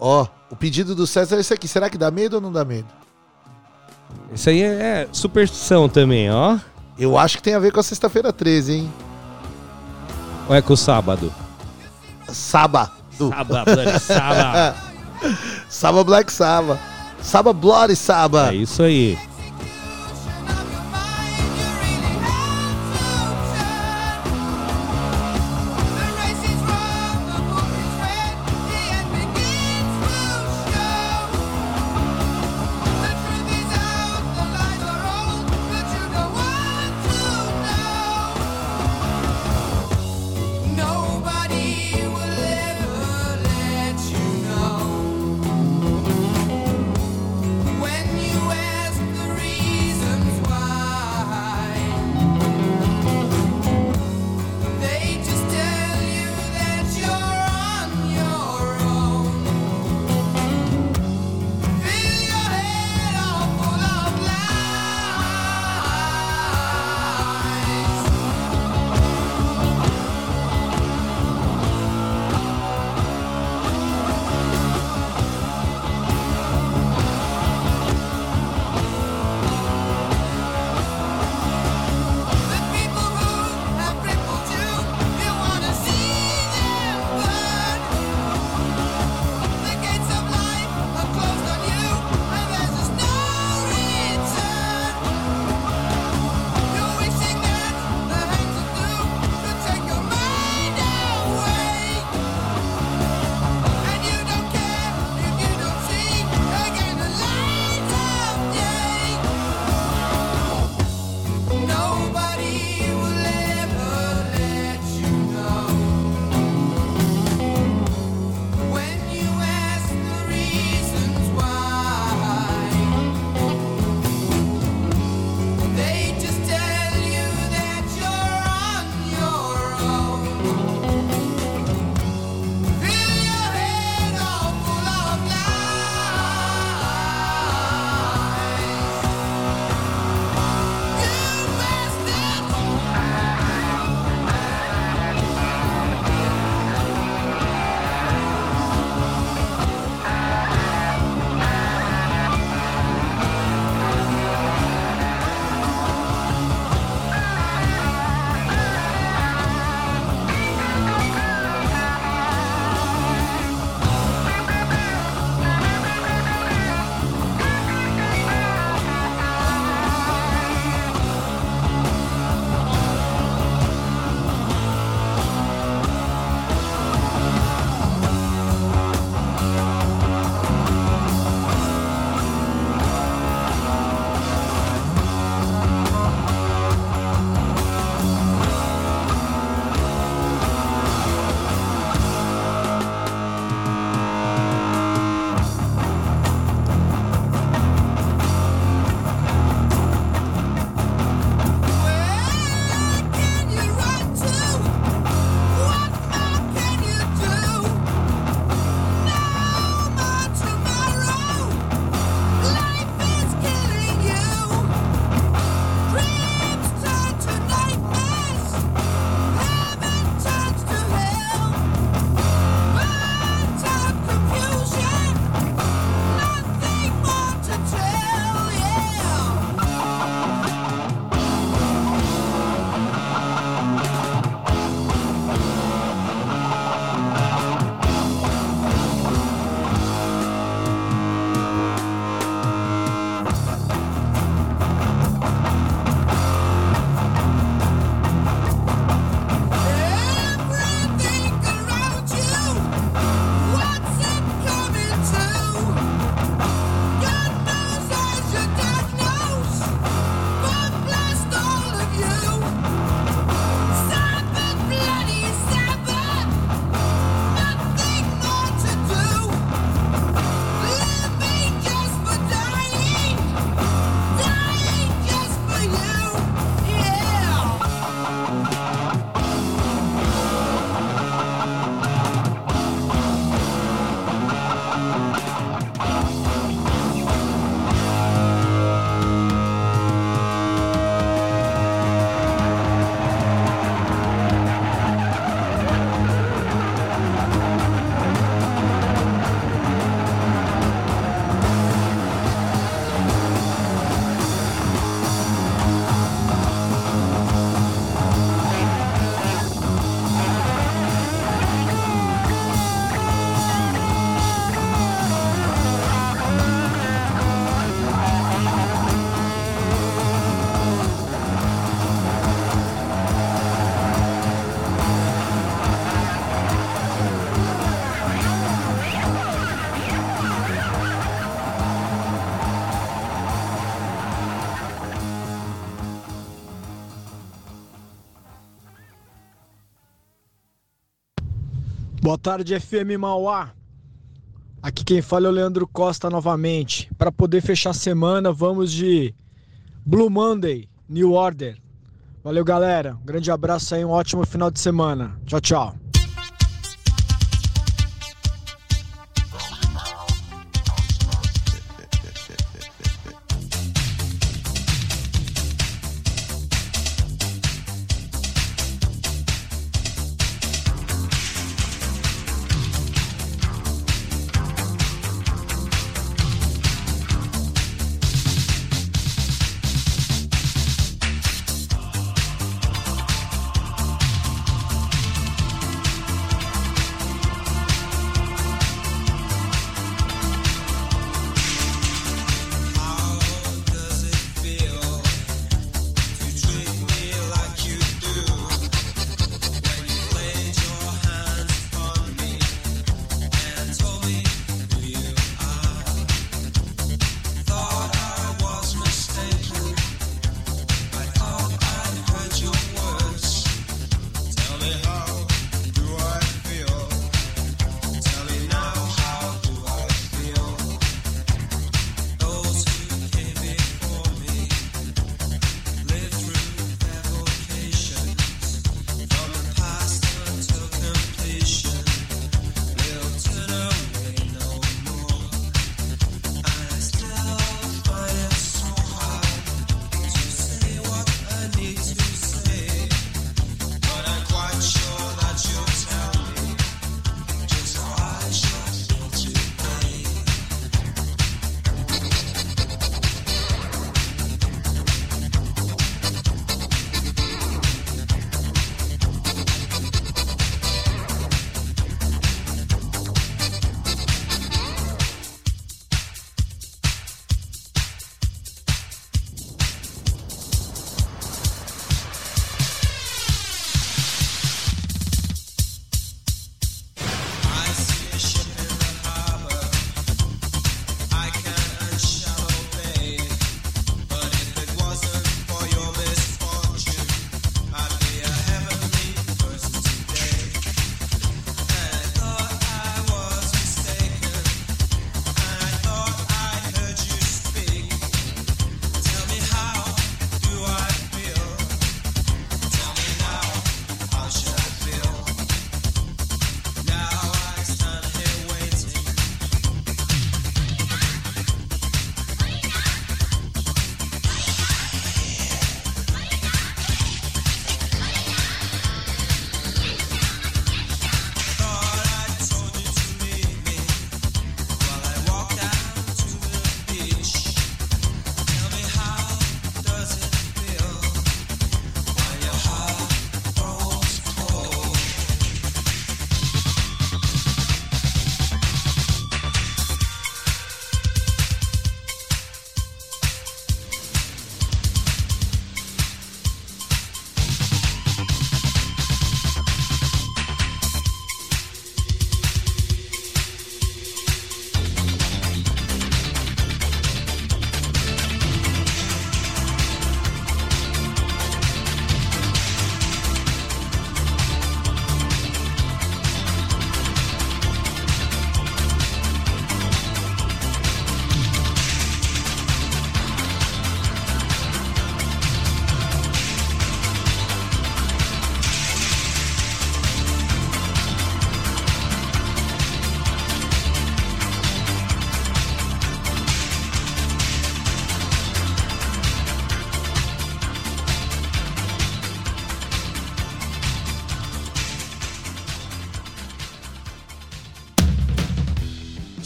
Ó, o pedido do César é esse aqui. Será que dá medo ou não dá medo? Isso aí é, é superstição também, ó. Eu acho que tem a ver com a sexta-feira 13, hein? Ou é com o sábado? Saba. Saba, Bloody Saba. Saba Black Saba. Saba Bloody Saba. É isso aí. Boa tarde, FM Mauá. Aqui quem fala é o Leandro Costa novamente. Para poder fechar a semana, vamos de Blue Monday, New Order. Valeu, galera. Um grande abraço aí, um ótimo final de semana. Tchau, tchau.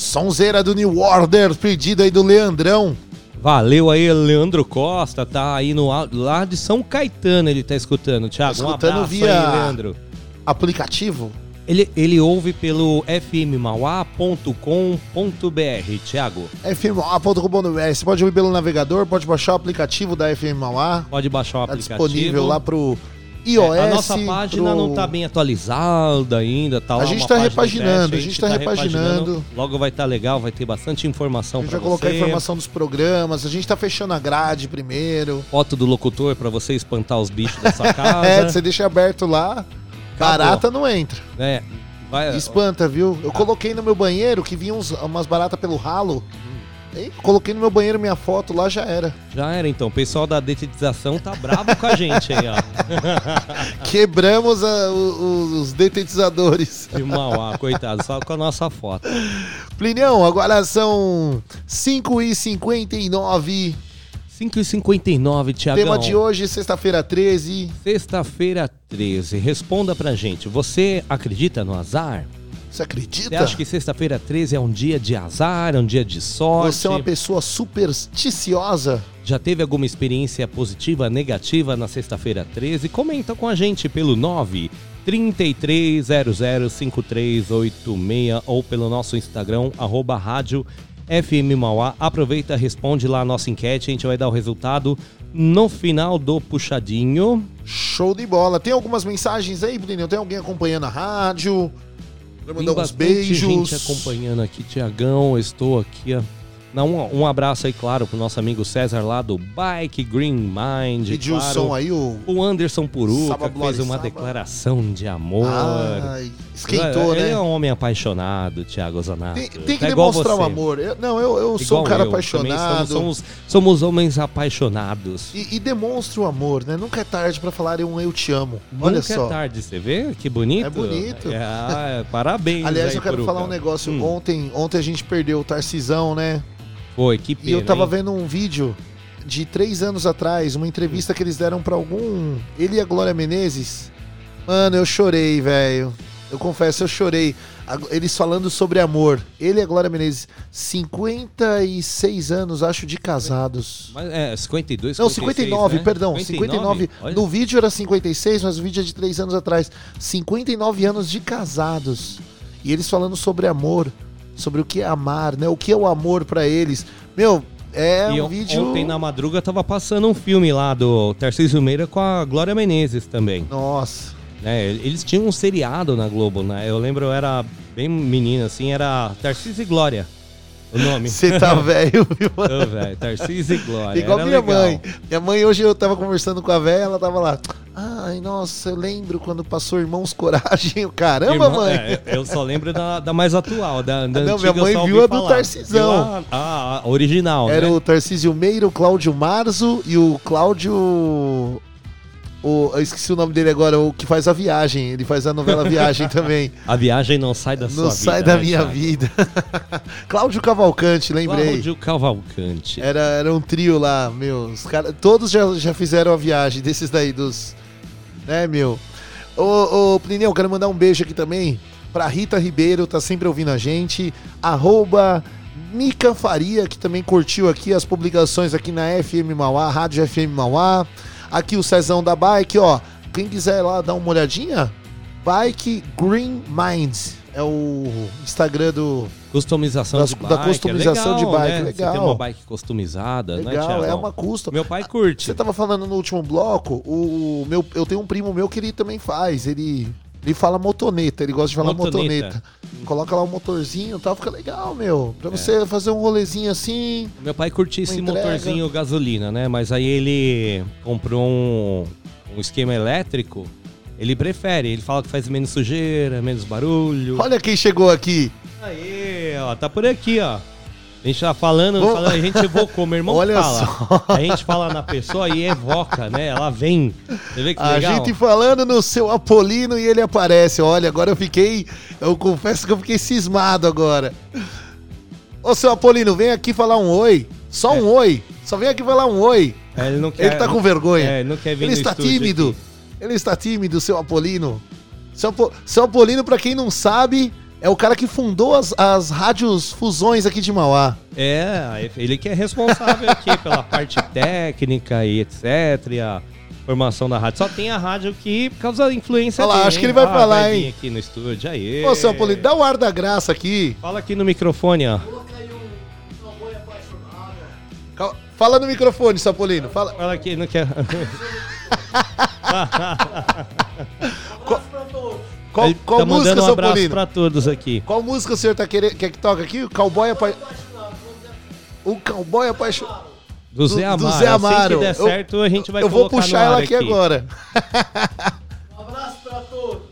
Sonzeira do New Order, pedido aí do Leandrão. Valeu aí, Leandro Costa, tá aí no lá de São Caetano, ele tá escutando. Thiago, escutando um via aí, Leandro. aplicativo? Ele, ele ouve pelo fmmauá.com.br, Thiago. fmmauá.com.br. Você pode ouvir pelo navegador, pode baixar o aplicativo da FM Mauá. Pode baixar o Tá aplicativo. disponível lá pro iOS. É, a nossa página pro- não tá bem atualizada ainda, tá lá A gente tá página repaginando, a gente tá repaginando. Logo vai estar legal, vai ter bastante informação A gente pra vai colocar informação dos programas, a gente tá fechando a grade primeiro. Foto do locutor pra você espantar os bichos da sua casa. é, você deixa aberto lá, barata não entra. É, Vai, Espanta, viu? Eu coloquei no meu banheiro que vinha uns, umas baratas pelo ralo. Ei, coloquei no meu banheiro minha foto lá, já era. Já era então. O pessoal da detetização tá bravo com a gente aí, ó. Quebramos a- o- os detetizadores. De Mauá, coitado, só com a nossa foto. Plinião, agora são 5h59. 5h59, Tiagão. Tema de hoje, sexta-feira 13. Sexta-feira 13. Responda pra gente. Você acredita no azar? Você acredita? Você acha que sexta-feira 13 é um dia de azar, é um dia de sorte? Você é uma pessoa supersticiosa? Já teve alguma experiência positiva, negativa na sexta-feira 13? Comenta com a gente pelo 9 33005386 ou pelo nosso Instagram, arroba rádio FM Mauá. Aproveita, responde lá a nossa enquete, a gente vai dar o resultado no final do puxadinho. Show de bola. Tem algumas mensagens aí, Plinio? Tem alguém acompanhando a rádio? Vai Tem mandar uns beijos. gente acompanhando aqui, Tiagão, estou aqui, ó. Um, um abraço aí, claro, pro nosso amigo César lá do Bike Green Mind. Edilson claro. aí, o... O Anderson Puruca, Saba fez uma Saba. declaração de amor. Ai, esquentou, Ele né? é um homem apaixonado, Thiago Zanato. Tem, tem que Tá igual demonstrar o você. amor. Eu- não, eu, eu sou Igual um cara eu, apaixonado. Somos, somos, somos homens apaixonados. E, e demonstra o amor, né? Nunca é tarde pra falar um eu te amo. Olha Nunca só. é tarde, você vê? Que bonito. É bonito. É, ah, parabéns. Aliás, eu quero falar um negócio. Hum, Ontem, ontem a gente perdeu o Tarcisão, né? Foi, que E pena, eu tava hein? vendo um vídeo de três anos atrás, uma entrevista que eles deram pra algum. Ele e a Glória Menezes. Mano, eu chorei, velho. Eu confesso, eu chorei. Eles falando sobre amor. Ele e a Glória Menezes, 56 anos, acho, de casados. Mas é, 52, Não, 56, 59, né? perdão, 59. Olha. No vídeo era 56, mas o vídeo é de 3 anos atrás. 59 anos de casados. E eles falando sobre amor, sobre o que é amar, né? O que é o amor pra eles. Meu, é e um vídeo. Ontem na madruga tava passando um filme lá do Tarcísio Meira com a Glória Menezes também. Nossa. Né, eles tinham um seriado na Globo, né? Eu lembro, eu era bem menina, assim, era Tarcísio e Glória. O nome. Você tá velho, viu? Ô, velho, Tarcísio e Glória. Igual minha legal. mãe. Minha mãe, hoje eu tava conversando com a velha, ela tava lá. Ai, nossa, eu lembro quando passou Irmãos Coragem. Caramba, Irmã- mãe. é, eu só lembro da, da mais atual, da, da Não, minha mãe viu a do falar. Tarcisão. A- a original, Era né? o Tarcísio Meira, o Cláudio Marzo e o Cláudio. O, eu esqueci o nome dele agora, o que faz a viagem. Ele faz a novela Viagem também. A viagem não sai da sua Não vida. sai da né, minha Thiago? vida. Cláudio Cavalcante, lembrei. Cláudio Cavalcante. Era, era um trio lá, meu. Os cara, todos já, já fizeram a viagem desses daí, dos. Né, meu? Ô, ô Plineu, quero mandar um beijo aqui também pra Rita Ribeiro, tá sempre ouvindo a gente. Arroba Mica Faria, que também curtiu aqui as publicações aqui na FM Mauá, Rádio FM Mauá. Aqui o Cezão da Bike, ó. Quem quiser lá dar uma olhadinha, Bike Green Minds. É o Instagram do. Customização Das- de da bike. customização é de legal, bike, né? legal. Você tem uma bike customizada, né, Legal, Thiagão? é uma custom. Meu pai curte. Você tava falando no último bloco, o meu, eu tenho um primo meu que ele também faz. Ele, ele fala motoneta, ele gosta de falar Motoneta. motoneta. Coloca lá o motorzinho e tal, fica legal, meu. Pra você fazer um rolezinho assim. Meu pai curtia esse entrega. motorzinho gasolina, né? Mas aí ele comprou um, um esquema elétrico. Ele prefere, ele fala que faz menos sujeira, menos barulho. Olha quem chegou aqui. Aí, ó, tá por aqui, ó. A gente tá falando, falando, a gente evocou, meu irmão Olha fala. só. A gente fala na pessoa e evoca, né? Ela vem. Você vê que A legal? gente falando no seu Apolino e ele aparece. Olha, agora eu fiquei. Eu confesso que eu fiquei cismado agora. Ô, seu Apolino, vem aqui falar um oi. Só um oi. Só vem aqui falar um oi. É, ele não quer. Ele tá com vergonha. É, ele não quer vir Ele está tímido. aqui. Ele está tímido, seu Apolino. Seu, Apo- seu Apolino, pra quem não sabe, é o cara que fundou as, as rádios fusões aqui de Mauá. É, ele que é responsável aqui pela parte técnica e etc. E a formação da rádio. Só tem a rádio que, por causa da influência Olha lá, dele. acho que ele vai Ah, falar, vir hein? aqui no estúdio. Aí. Ô, seu Apolino, dá o ar da graça aqui. Fala aqui no microfone, ó. Cal- Fala no microfone, seu Apolino. Fala. Fala aqui, não quer. Qual, Ele qual tá música, mandando um seu abraço Apolino? pra todos aqui. Qual música o senhor tá querendo, quer que toque aqui? O Cowboy Apaixonado. O Cowboy Apaixonado. Do Zé Amaro. Do Zé Amaro. Assim que der Eu- certo, a gente vai Eu vou colocar no puxar ar ela aqui, agora. Um abraço pra todos.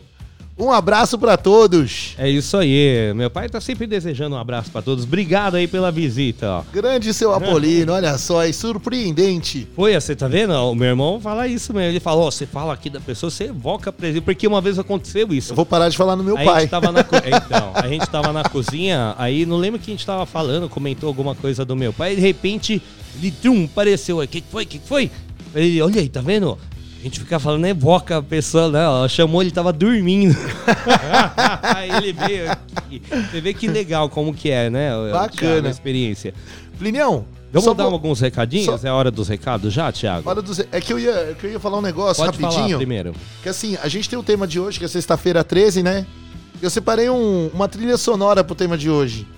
Um abraço pra todos. É isso aí. Meu pai tá sempre desejando um abraço pra todos. Obrigado aí pela visita, ó. Grande seu Apolino, olha só, é surpreendente. Foi, você tá vendo? O meu irmão fala isso mesmo. Ele fala, ó, você fala aqui da pessoa, você evoca presente. Porque uma vez aconteceu isso. Eu vou parar de falar no meu a pai. Gente tava na co- Então, a gente tava na cozinha, aí não lembro que a gente tava falando, comentou alguma coisa do meu pai, e de repente, ele trum, apareceu aí. O que que foi? O que que foi? Ele, olha aí, tá vendo? A gente fica falando, evoca a pessoa, né? Ela chamou, ele tava dormindo. aí ele veio aqui. Você vê que legal como que é, né? Bacana. A experiência. Plinião, Vamos só dar vou- alguns recadinhos? só- É hora dos recados já, Thiago? Hora dos- É que eu ia, é que eu ia falar um negócio Pode falar rapidinho. primeiro. Que assim, a gente tem o tema de hoje, que é sexta-feira 13, né? Eu separei um- uma trilha sonora pro tema de hoje.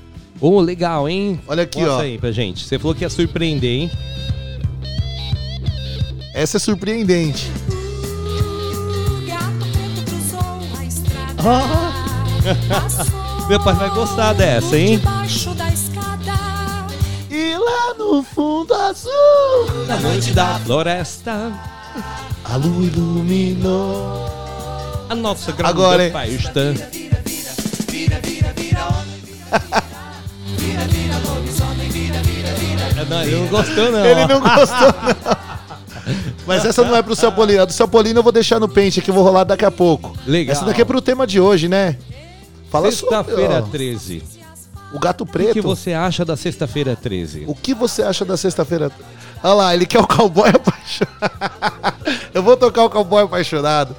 Ô, legal, hein? Olha aqui, Mostra ó. aí pra gente. Você falou que ia surpreender, hein? Essa é surpreendente. Meu pai vai gostar dessa, hein? Debaixo da escada. E lá no fundo azul, Na noite da floresta, a lua iluminou. a nossa grande Agora, hein? festa. Não, ele não gostou, não. Ele não gostou, não. Mas essa não é pro seu Apolino. A do seu Apolino eu vou deixar no pente aqui, eu vou rolar daqui a pouco. Legal. Essa daqui é pro tema de hoje, né? Fala Sexta-feira ó, 13. o gato O preto. que você acha da sexta-feira 13? O que você acha da sexta-feira? Olha lá, ele quer o cowboy apaixonado. Eu vou tocar o cowboy apaixonado.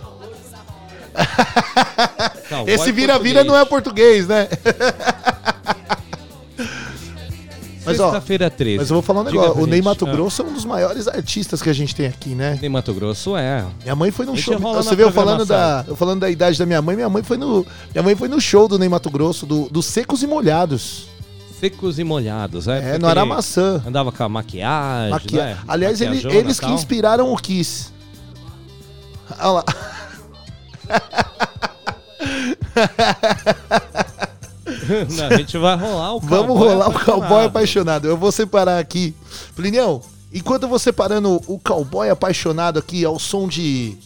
Cowboy Esse vira-vira não é português, né? Sexta-feira 13. Mas eu vou falar um Diga negócio. O Ney. Mato Ah. Grosso é um dos maiores artistas que a gente tem aqui, né? Ney Mato Grosso é. Minha mãe foi Deixa show. Você viu eu falando da, eu falando da idade da minha mãe? Minha mãe foi no, minha mãe foi no show do Ney Mato Grosso, do, do Secos e Molhados. Secos e molhados, é? É, Porque no Aramaçã. Andava com a maquiagem, Maqui- né? Aliás, ele- eles que inspiraram o Kiss. Olha lá. Não, a gente vai rolar o Vamos rolar o apaixonado. cowboy apaixonado. Eu vou separar aqui. Plinião, enquanto eu vou separando o cowboy apaixonado aqui ao som de.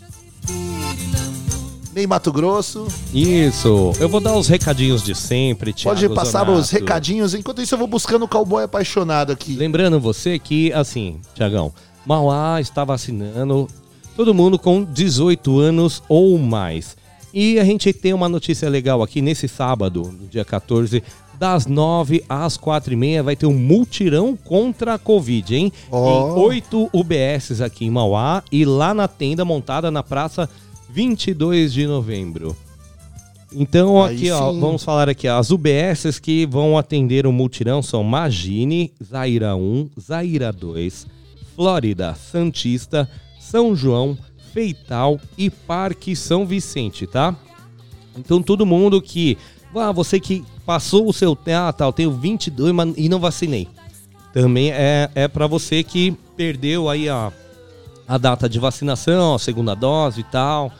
Ney Mato Grosso. Isso. Eu vou dar os recadinhos de sempre, Thiago Pode passar Zonato. os recadinhos. Enquanto isso, eu vou buscando o cowboy apaixonado aqui. Lembrando você que, assim, Tiagão, Mauá está vacinando todo mundo com 18 anos ou mais. E a gente tem uma notícia legal aqui nesse sábado, no dia 14, das 9 às 4 e meia, vai ter um multirão contra a Covid, hein? Ó. Em oito UBSs aqui em Mauá e lá na tenda montada na praça 22 de novembro. Então, Aí aqui, ó, sim. vamos falar aqui. ó, As UBSs que vão atender o multirão são Magine, Zaira 1, Zaira 2, Flórida, Santista, São João, Feital e Parque São Vicente, tá? Então, todo mundo que. Ah, você que passou o seu. Ah, tá, eu tenho 22 mas, e não vacinei. Também é, é para você que perdeu aí a, a data de vacinação, a segunda dose e tal.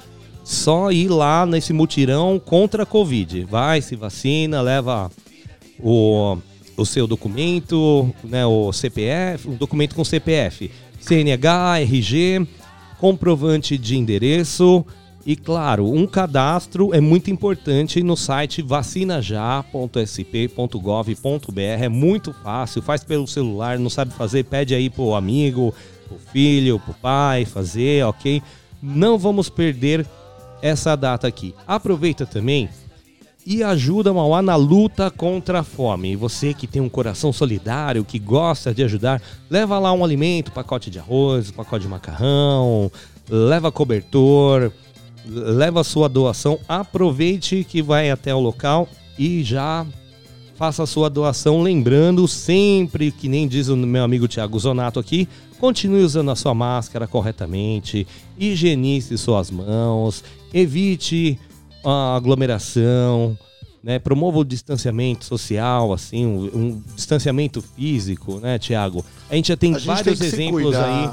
Só ir lá nesse mutirão contra a Covid. Vai, se vacina, leva o, o seu documento, né, o CPF, um documento com CPF, CNH, RG, comprovante de endereço e, claro, um cadastro é muito importante no site vacinajá.sp.gov.br. É muito fácil, faz pelo celular, não sabe fazer, pede aí pro amigo, pro filho, pro pai fazer, ok? Não vamos perder essa data aqui. Aproveita também e ajuda Mauá na luta contra a fome. E você que tem um coração solidário, que gosta de ajudar, leva lá um alimento, pacote de arroz, pacote de macarrão, leva cobertor, leva sua doação. Aproveite que vai até o local e já faça sua doação, lembrando sempre, que nem diz o meu amigo Thiago Zonato aqui, continue usando a sua máscara corretamente, higienize suas mãos, evite a aglomeração, né? Promova o distanciamento social, assim, um, um distanciamento físico, né, Thiago? A gente já tem gente vários tem exemplos aí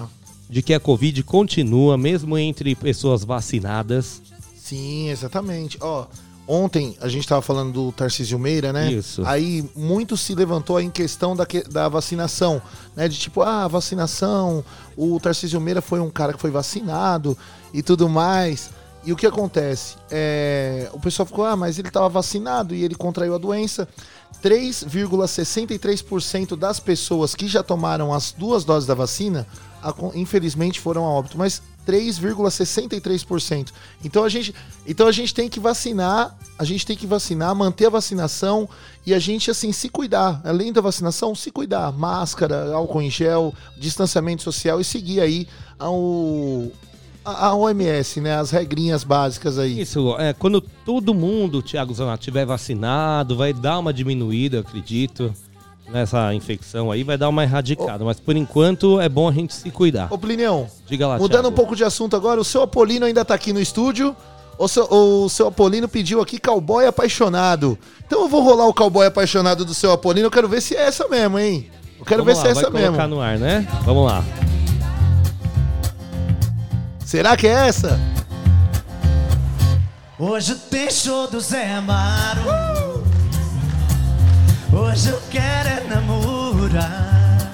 de que a Covid continua, mesmo entre pessoas vacinadas. Sim, exatamente. Ó, ontem a gente tava falando do Tarcísio Meira, né? Isso. Aí muito se levantou em questão da, que- da vacinação, né? De tipo, ah, vacinação, o Tarcísio Meira foi um cara que foi vacinado e tudo mais. E o que acontece? É, o pessoal ficou, ah, mas ele estava vacinado e ele contraiu a doença. 3,63% das pessoas que já tomaram as duas doses da vacina, infelizmente foram a óbito, mas 3,63%. Então a gente, então a gente tem que vacinar, a gente tem que vacinar, manter a vacinação e a gente assim se cuidar. Além da vacinação, se cuidar, máscara, álcool em gel, distanciamento social e seguir aí ao a a OMS, né, as regrinhas básicas aí. Isso, é, quando todo mundo, Thiago Zanato, tiver vacinado, vai dar uma diminuída, eu acredito, nessa infecção aí, vai dar uma erradicada. Mas por enquanto é bom a gente se cuidar. Ô Plinião, Diga lá, mudando Thiago. um pouco de assunto agora, o seu Apolino ainda tá aqui no estúdio. O seu, o seu Apolino pediu aqui cowboy apaixonado. Então eu vou rolar o cowboy apaixonado do seu Apolino. Eu quero ver se é essa mesmo, hein? Eu quero Vamos ver lá, se é essa vai mesmo. colocar no ar, né? Vamos lá. Será que é essa? Hoje tem show do Zé Amaro. Hoje eu quero é namorar.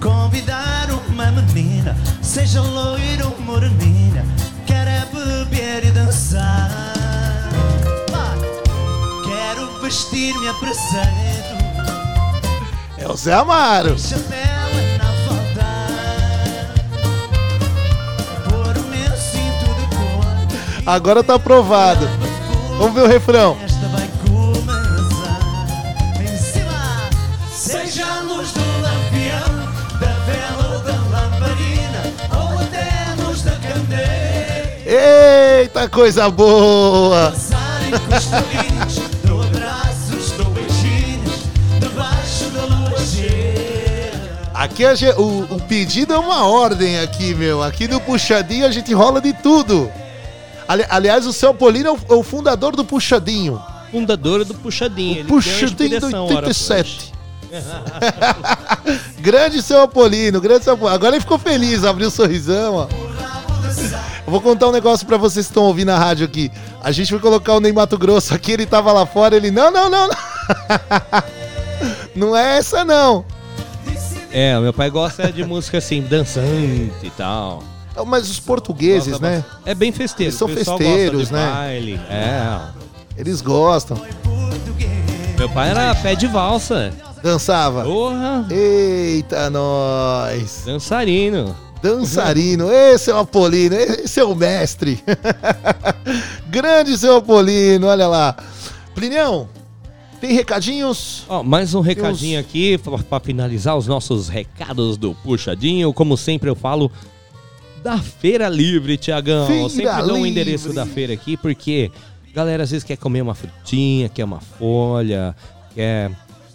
Convidar uma menina, seja loira ou moreninha. Quero é beber e dançar. Quero vestir-me a presente. É o Zé Amaro. Agora tá aprovado. Vamos ver o refrão. Esta vai começar em cima. Seja a luz do lampião, da vela ou da lamparina, ou até a luz da candeia. Eita, coisa boa! Aqui a o, o pedido é uma ordem aqui, meu. Aqui no Puxadinho a gente rola de tudo. Ali- aliás, o seu Apolino é o, é o fundador do Puxadinho. Fundador do Puxadinho. ele deu Puxadinho ora, 87. grande seu Apolino, grande seu Apolino. Agora ele ficou feliz, abriu o sorrisão, ó. Eu vou contar um negócio pra vocês que estão ouvindo a rádio aqui. A gente foi colocar o Ney Mato Grosso aqui, ele tava lá fora, ele, não, não, não, não. Não é essa, não. É, meu pai gosta de música assim, dançante e tal. Mas os portugueses, né? bastante. É bem festeiro. Eles são festeiros, né? Baile. É. Eles gostam. Meu pai era pé de valsa. Dançava? Porra! Eita, nós! Dançarino. Dançarino, esse é o Apolino, esse é o mestre. Grande seu Apolino, olha lá. Plinião, tem recadinhos? Ó, mais um recadinho aqui para finalizar os nossos recados do Puxadinho. Como sempre eu falo da Feira Livre, Tiagão. Feira Eu sempre dou o endereço da feira aqui porque galera às vezes quer comer uma frutinha, quer uma folha, quer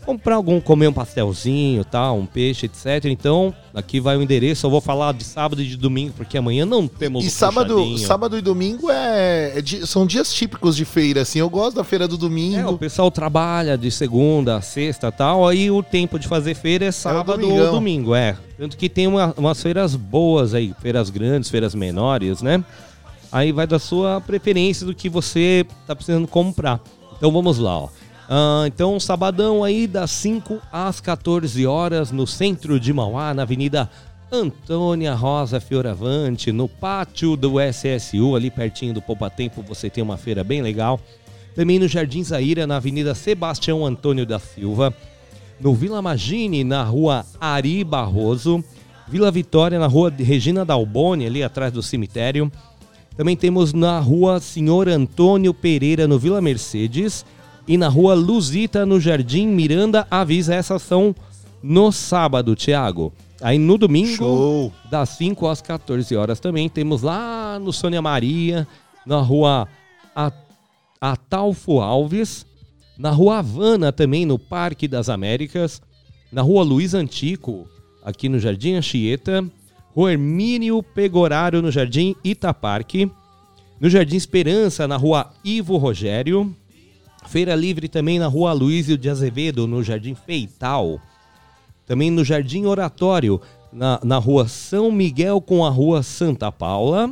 comprar algum, comer um pastelzinho, tal, um peixe, etc. Então, aqui vai o endereço. Eu vou falar de sábado e de domingo porque amanhã não temos E sábado, Puxadinho. sábado e domingo é, é são dias típicos de feira, assim. Eu gosto da feira do É, o domingo. pessoal trabalha de segunda a sexta e tal, aí o tempo de fazer feira é sábado ou domingão. domingo, é. Tanto que tem uma- umas feiras boas aí, feiras grandes, feiras menores, né? Aí vai da sua preferência do que você tá precisando comprar. Então vamos lá, ó. Ah, então, sabadão aí, das 5 às 14 horas, no centro de Mauá, na Avenida Antônia Rosa Fioravante, no pátio do SSU, ali pertinho do Poupa Tempo, você tem uma feira bem legal. Também no Jardim Zaira, na Avenida Sebastião Antônio da Silva. No Vila Magine, na rua Ari Barroso. Vila Vitória, na rua Regina Dalboni, ali atrás do cemitério. Também temos na rua Senhor Antônio Pereira, no Vila Mercedes. E na rua Luzita, no Jardim Miranda. Avisa, essas são no sábado, Thiago. Aí no domingo, das 5 às 14 horas também, temos lá no Sônia Maria, na rua Atalfo Alves, na rua Havana também, no Parque das Américas, na rua Luiz Antico, aqui no Jardim Anchieta, rua Hermínio Pegoraro, no Jardim Itaparque, no Jardim Esperança, na rua Ivo Rogério, Feira Livre também na rua Luísio de Azevedo, no Jardim Feital, também no Jardim Oratório, na, na rua São Miguel com a rua Santa Paula.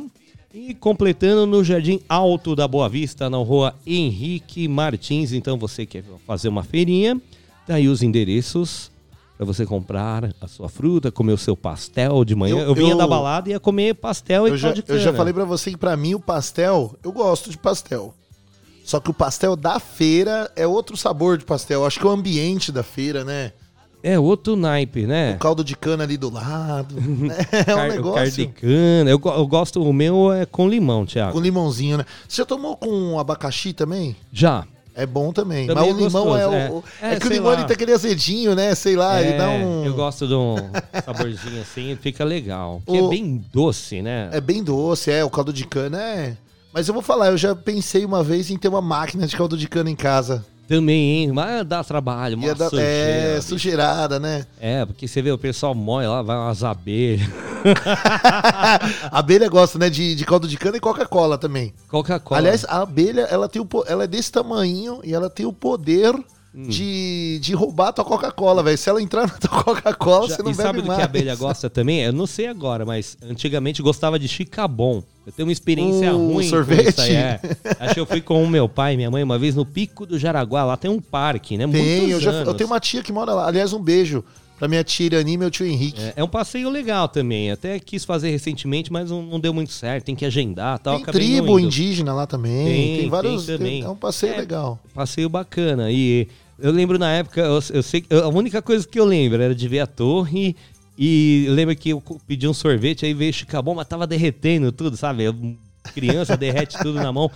E completando no Jardim Alto da Boa Vista, na rua Henrique Martins. Então você quer fazer uma feirinha, tá aí os endereços Pra você comprar a sua fruta, comer o seu pastel de manhã. Eu, Eu- vinha eu- da balada e ia comer pastel e Eu já, caldo de eu já falei pra você que pra mim o pastel, eu gosto de pastel. Só que o pastel da feira é outro sabor de pastel. Acho que é o ambiente da feira, né? É outro naipe, né? O caldo de cana ali do lado. né? É um Car- o negócio. Carne de cana. Eu, eu gosto, o meu é com limão, Thiago. Com limãozinho, né? Você já tomou com abacaxi também? Já. É bom também. Também Mas o é limão gostoso, é o. é. o- É, É, que o limão lá. ele tem aquele azedinho, né? Sei lá, ele É, dá um. Eu gosto de um saborzinho assim, fica legal. O- é bem doce, né? É bem doce, é. O caldo de cana é. Mas eu vou falar, eu já pensei uma vez em ter uma máquina de caldo de cana em casa. Também, hein? Mas dá trabalho, uma Ia dar- sujeira. é, sujeirada, né? É, porque você vê, o pessoal moe lá, vai umas abelhas. a abelha gosta, né? De, de caldo de cana e Coca-Cola também. Coca-Cola. Aliás, a abelha, ela, tem o, ela é desse tamanho e ela tem o poder Hum. de, de roubar a tua Coca-Cola, velho. Se ela entrar na tua Coca-Cola, você não e bebe sabe do mais. que a abelha gosta também? Eu não sei agora, mas antigamente gostava de chicabon. Eu tenho uma experiência Uh, ruim sorvete? com isso aí. É. Acho que eu fui com o meu pai e minha mãe uma vez no Pico do Jaraguá. Lá tem um parque, né? Tem, Muitos eu, já, anos. eu tenho uma tia que mora lá. Aliás, um beijo pra minha tia Irani e meu tio Henrique. É, é um passeio legal também. Até quis fazer recentemente, mas não, não deu muito certo. Tem que agendar tal. Tem tribo indígena lá também. Tem, Tem, vários. tem também. é um passeio É, legal. Passeio bacana. E eu lembro na época, eu, eu sei que- a única coisa que eu lembro era de ver a torre. E eu lembro que eu pedi um sorvete, aí veio chicabom, mas tava derretendo tudo, sabe? Eu- Criança derrete tudo na mão.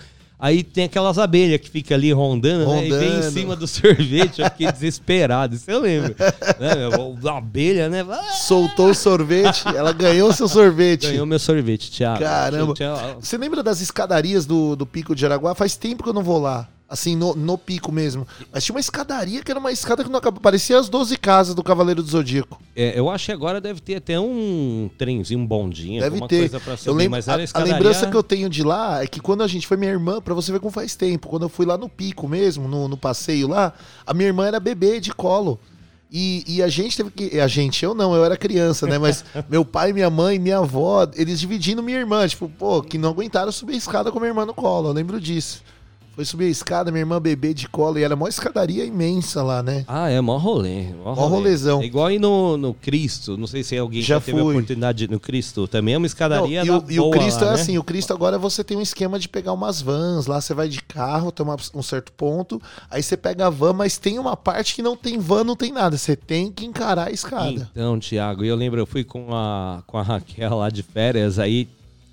Aí tem aquelas abelhas que fica ali rondando, né? E vem em Rondando. cima do sorvete, eu fiquei desesperado. Isso eu lembro. né? A abelha, né? Soltou o sorvete, ela ganhou seu sorvete. Ganhou meu sorvete, Thiago. Caramba. Tinha- Você lembra das escadarias do, do Pico de Jaraguá? Faz tempo que eu não vou lá. Assim, no, no pico mesmo. Mas tinha uma escadaria que era uma escada que não acabava. Parecia as 12 casas do Cavaleiro do Zodíaco. É, eu acho que agora deve ter até um trenzinho, um bondinho, Deve alguma ter. coisa pra subir, eu lembro, mas a, era a escadaria... lembrança que eu tenho de lá é que quando a gente foi, minha irmã, pra você ver como faz tempo, quando eu fui lá no pico mesmo, no, no passeio lá, a minha irmã era bebê de colo. E, e a gente teve que. A gente, eu não, eu era criança, né? Mas meu pai, minha mãe, minha avó, eles dividindo minha irmã. Tipo, pô, que não aguentaram subir a escada com minha irmã no colo. Eu lembro disso. Foi subir a escada, minha irmã bebê de colo, e era uma escadaria imensa lá, né? Ah, é, mó rolê. Mó, Mó rolezão. É igual aí no, no Cristo, não sei se alguém Já já teve a oportunidade no Cristo. Também é uma escadaria Não, e, o, e o Cristo lá, é né? assim, o Cristo agora você tem um esquema de pegar umas vans, lá você vai de carro até uma- um certo ponto, aí você pega a van, mas tem uma parte que não tem van, não tem nada, você tem que encarar a escada. Então, Thiago, eu lembro, eu fui com a, com a Raquel lá de férias, aí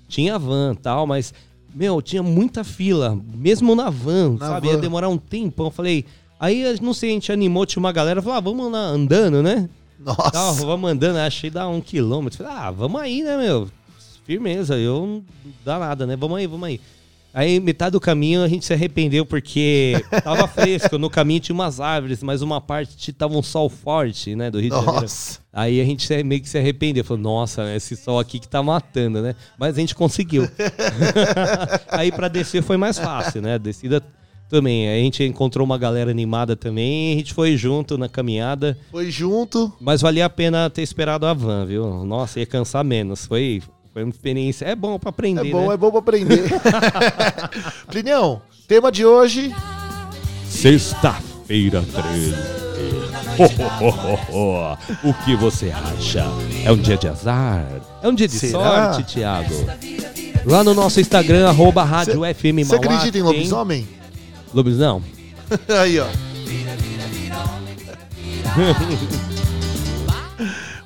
tinha van e tal, mas, meu, tinha muita fila, mesmo na van, Na sabe? van. Ia demorar um tempão. Eu falei, aí, não sei, a gente animou, tinha uma galera, falou, ah, vamos lá andando, né? Nossa. Tal, vamos andando, achei dar um quilômetro. Falei, ah, vamos aí, né, meu? Firmeza, eu não dá nada, né? Vamos aí, vamos aí. Aí, metade do caminho, a gente se arrependeu porque tava fresco. No caminho tinha umas árvores, mas uma parte tava um sol forte, né, do Rio de Janeiro. Nossa. Aí a gente meio que se arrependeu. Falou, nossa, né, esse sol aqui que tá matando, né? Mas a gente conseguiu. aí pra descer foi mais fácil, né? Descida também. Aí a gente encontrou uma galera animada também. A gente foi junto na caminhada. Foi junto. Mas valia a pena ter esperado a van, viu? Nossa, ia cansar menos. Foi, foi uma experiência. É bom pra aprender, É bom, né? é bom pra aprender. Plinião, tema de hoje. Sexta-feira 13. Ho, ho, ho, ho, ho. O que você acha? É um dia de azar? É um dia de Será? sorte, Thiago? Lá no nosso Instagram, arroba Rádio FM Você acredita em lobisomem? Lobisomem? Aí, ó.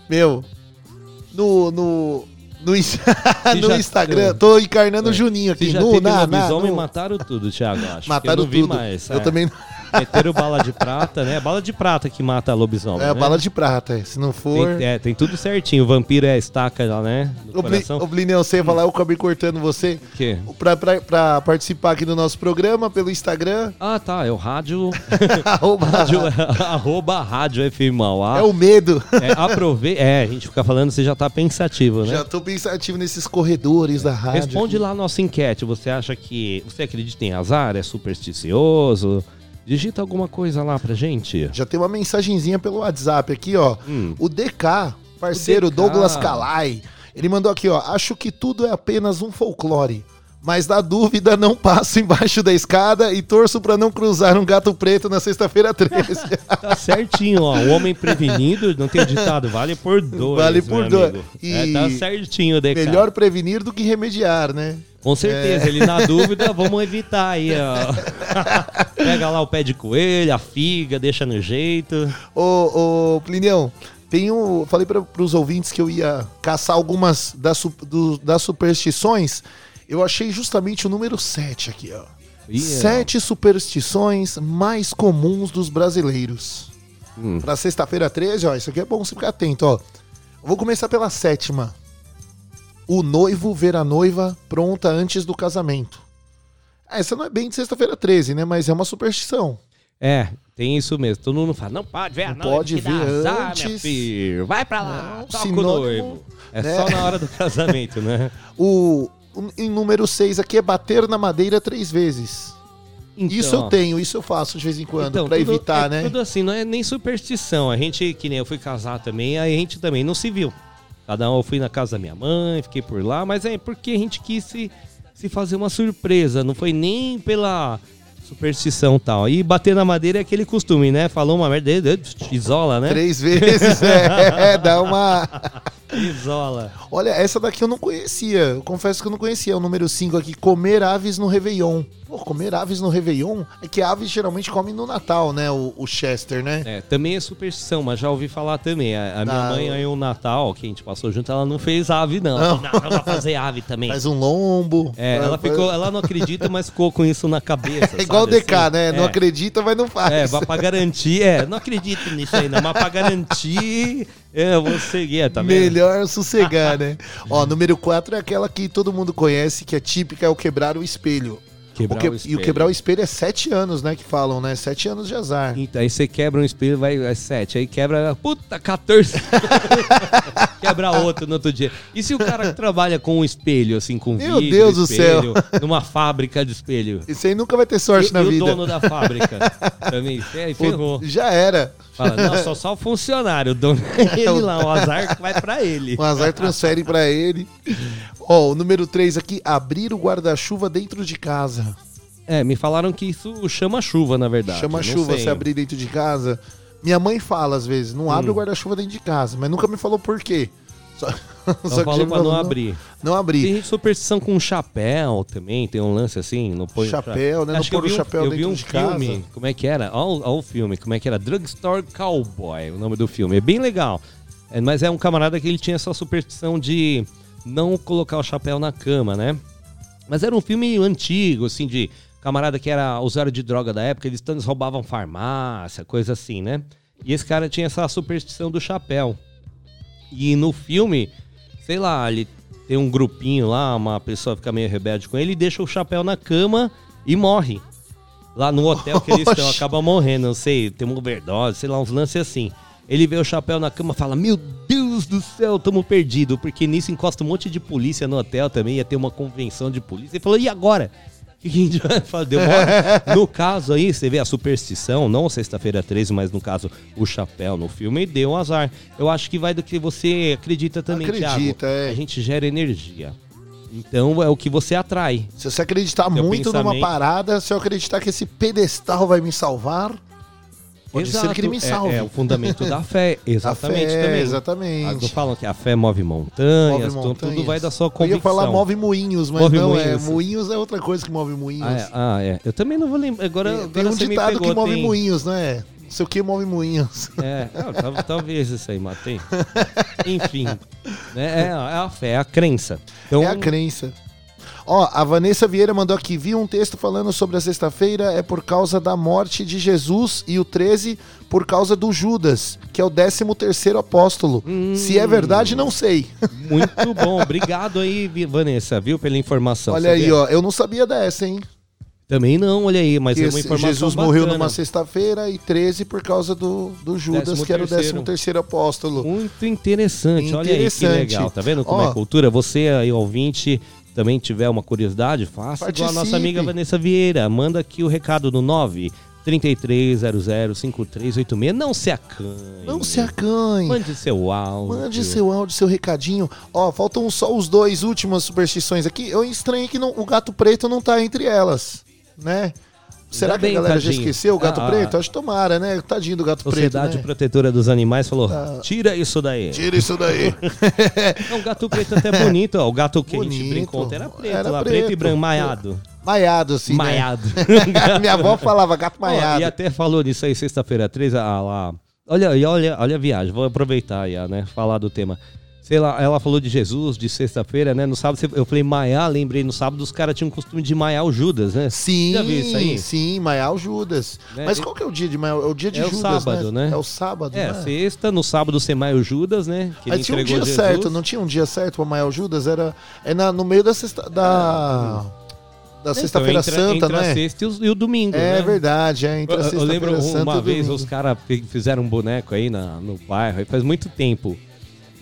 Meu, no. no... No, no já- Instagram, tô encarnando o É. Juninho aqui. já No, teve na, na, no. mataram tudo, Thiago, acho. Mataram não tudo. mais. Eu é. também Meteram bala de prata, né? Bala de prata que mata lobisomem. É a né? bala de prata, é. se não for. Tem, é, tem tudo certinho. O vampiro é a estaca lá, né? Blineu, você ia falar, eu acabei cortando você. O quê? Pra, pra, pra participar aqui do nosso programa pelo Instagram. Ah, tá. É o rádio. arroba, rádio arroba rádio FM Mauá. É o medo. É, aprove... é, a gente fica falando, você já tá pensativo, né? Já tô pensativo nesses corredores da rádio. Responde lá a nossa enquete. Você acha que. Você acredita em azar? É supersticioso? Digita alguma coisa lá pra gente. Já tem uma mensagenzinha pelo WhatsApp aqui, ó. Hum. O DK, parceiro O DK. Douglas Calai, ele mandou aqui, ó. Acho que tudo é apenas um folclore. Mas na dúvida, não passo embaixo da escada e torço pra não cruzar um gato preto na sexta-feira 13. Tá certinho, ó. O homem prevenido, não tem ditado, vale por dois. Vale por dois. amigo. E É, tá certinho, cara? Melhor prevenir do que remediar, né? Com certeza, É. ele na dúvida, vamos evitar aí, ó. Pega lá o pé de coelho, a figa, deixa no jeito. Ô, ô Plinião, tem um, falei para os ouvintes que eu ia caçar algumas das, do- das superstições. Eu achei justamente o número 7 aqui, ó. Ih, é. Sete superstições mais comuns dos brasileiros. Hum. Pra sexta-feira 13, ó, isso aqui é bom você ficar atento, ó. Vou começar pela sétima. O noivo ver a noiva pronta antes do casamento. Ah, Essa não é bem de sexta-feira 13, né? Mas é uma superstição. É, tem isso mesmo. Todo mundo fala, não pode ver a noiva, pode ver azar, antes. Vai pra lá, Não, toca o noivo. É né? só na hora do casamento, né? O, em número 6 aqui é bater na madeira três vezes. isso eu Então. tenho, isso eu faço de vez em quando, Então, pra tudo- evitar, é né? Tudo assim, não é nem superstição. A gente, que nem eu fui casar também, a gente também não se viu. Cada um eu fui na casa da minha mãe, fiquei por lá, mas é porque a gente quis se, se fazer uma surpresa, não foi nem pela superstição e tal. E bater na madeira é aquele costume, né? Falou uma merda, isola, né? Três vezes, é, dá uma. Isola. Olha, essa daqui eu não conhecia. Eu confesso que eu não conhecia. O número 5 aqui, comer aves no Réveillon. Pô, comer aves no Réveillon? É que aves geralmente comem no Natal, né? O, o Chester, né? É, também é superstição, mas já ouvi falar também. A, a minha mãe, aí o Natal, que a gente passou junto, ela não fez ave, não. Não. Não, ela vai fazer ave também. Faz um lombo. É, ela ficou, ela não acredita, mas ficou com isso na cabeça. É igual o DK, assim? né? Não É. acredita, mas não faz. É, pra garantir. É, não acredito nisso aí, não. Mas pra garantir, é, eu vou seguir, tá vendo? Melhor sossegar, né? Ó, número 4 é aquela que todo mundo conhece, que é típica, é o quebrar o espelho. Quebrar O que- o E o espelho. quebrar o espelho é sete anos, né? Que falam, né? Sete anos de azar. Então, aí você quebra um espelho, vai é 7. Aí quebra, puta, 14. quebra outro no outro dia. E se o cara trabalha com um espelho, assim, com Meu vidro, Deus do espelho, céu. numa fábrica de espelho? Isso aí nunca vai ter sorte e, na e vida. o dono da fábrica também. É, ferrou. Já era. Fala, não, só, só o funcionário, o dono é ele lá, o azar vai pra ele. O azar transfere pra ele. Ó, o número 3 aqui, abrir o guarda-chuva dentro de casa. É, me falaram que isso chama chuva, na verdade. Chama chuva se abrir dentro de casa. Minha mãe fala às vezes, não abre Hum. o guarda-chuva dentro de casa, mas nunca me falou por quê. Só, só já pra não falou, abrir. Não abrir. Tem gente superstição com chapéu também, tem um lance assim, não põe Chapéu, né? Não Acho eu pôr o vi um- chapéu Eu vi dentro um de filme, casa. como é que era? Olha o filme, como é que era? Drugstore Cowboy, o nome do filme. É bem legal. É, mas é um camarada que ele tinha essa superstição de não colocar o chapéu na cama, né? Mas era um filme antigo, assim, de camarada que era usuário de droga da época, eles todos roubavam farmácia, coisa assim, né? E esse cara tinha essa superstição do chapéu. E no filme, sei lá, ele tem um grupinho lá, uma pessoa fica meio rebelde com ele e deixa o chapéu na cama e morre. Lá no hotel que eles estão, acaba morrendo, não sei, tem uma overdose, sei lá, uns lances assim. Ele vê o chapéu na cama fala: Meu Deus do céu, tamo perdido. Porque nisso encosta um monte de polícia no hotel também, ia ter uma convenção de polícia. Ele falou: E agora? Que a gente vai fazer? No caso aí, você vê a superstição, não sexta-feira 13, mas no caso o chapéu no filme, deu um azar. Eu acho que vai do que você acredita também, Acredita, Thiago. é. A gente gera energia. Então é o que você atrai. Se você acreditar Teu muito numa pensamento. parada, se eu acreditar que esse pedestal vai me salvar, pode Exato, ser que ele me é- salve. É, o fundamento da fé, exatamente fé, também. exatamente. Não falam que a fé move montanhas, Move tudo- tudo montanhas. vai da sua Eu convicção. ia falar move moinhos, mas Move não é. moinhos. Moinhos é outra coisa que move moinhos. Ah, é, ah, é. Eu também não vou lembrar. Agora, Tem- agora Tem um ditado pegou, que move tem- moinhos, não é? Não sei o que move moinhos. É, tal- talvez isso aí, matei. Enfim, né, é, é a fé, é a crença. Então, É a crença. Ó, a Vanessa Vieira mandou aqui, vi um texto falando sobre a sexta-feira é por causa da morte de Jesus e o 13 por causa do Judas, que é o 13 terceiro apóstolo. Se é verdade, não sei. Muito bom, obrigado aí, Vanessa, viu, pela informação. Olha aí, ó, eu não sabia dessa, hein? Também não, olha aí, mas Que é uma informação Jesus bacana. morreu numa sexta-feira e 13 por causa do, do Judas, Décimo que era o 13 terceiro. apóstolo. Muito interessante, olha aí que Interessante. legal, tá vendo como Ó. é cultura? Você aí, ouvinte, também tiver uma curiosidade, faça igual a nossa Participe. amiga Vanessa Vieira. Manda aqui o recado no 33005386. Não se acanhe. Não se acanhe. Mande seu áudio. Mande seu áudio, seu recadinho. Ó, faltam só os dois últimas superstições aqui. Eu estranhei que não- o gato preto não tá entre elas, né? Será que a galera já tadinho. esqueceu o gato Ah, preto? Acho que tomara, né? Tadinho do gato Sociedade preto, né? Protetora dos Animais falou: Ah. tira isso daí. Tira isso daí. O gato preto até é bonito, ó. O gato que a gente Bonito. brincou era preto, Era lá, preto, preto. e branco, maiado. Maiado, assim, né? Maiado. Minha avó falava gato Ó, maiado. e até falou nisso aí, sexta-feira 3, ah, lá. Olha, olha, olha a viagem, vou aproveitar aí, né? Falar do tema. Sei lá, ela falou de Jesus, de sexta-feira, né? No sábado, eu falei maiar, lembrei, no sábado os caras tinham o costume de maiar o Judas, né? Sim, Já viu isso aí? sim, Maiar o Judas. Né? Mas qual que é o dia de Maiar? É o dia de é Judas, o sábado, né? É o sábado, É, né? sexta, no sábado você maia o Judas, né? Que Mas tinha um dia Jesus. certo, não tinha um dia certo pra Maiar o Judas? Era é na- no meio da sexta, da, da Então, sexta-feira santa, entre não a é? sexta e o, e o domingo, É né? verdade, é entre a Eu- Eu lembro sexta-feira santa e uma o vez os caras fizeram um boneco aí na, no bairro, aí faz muito tempo.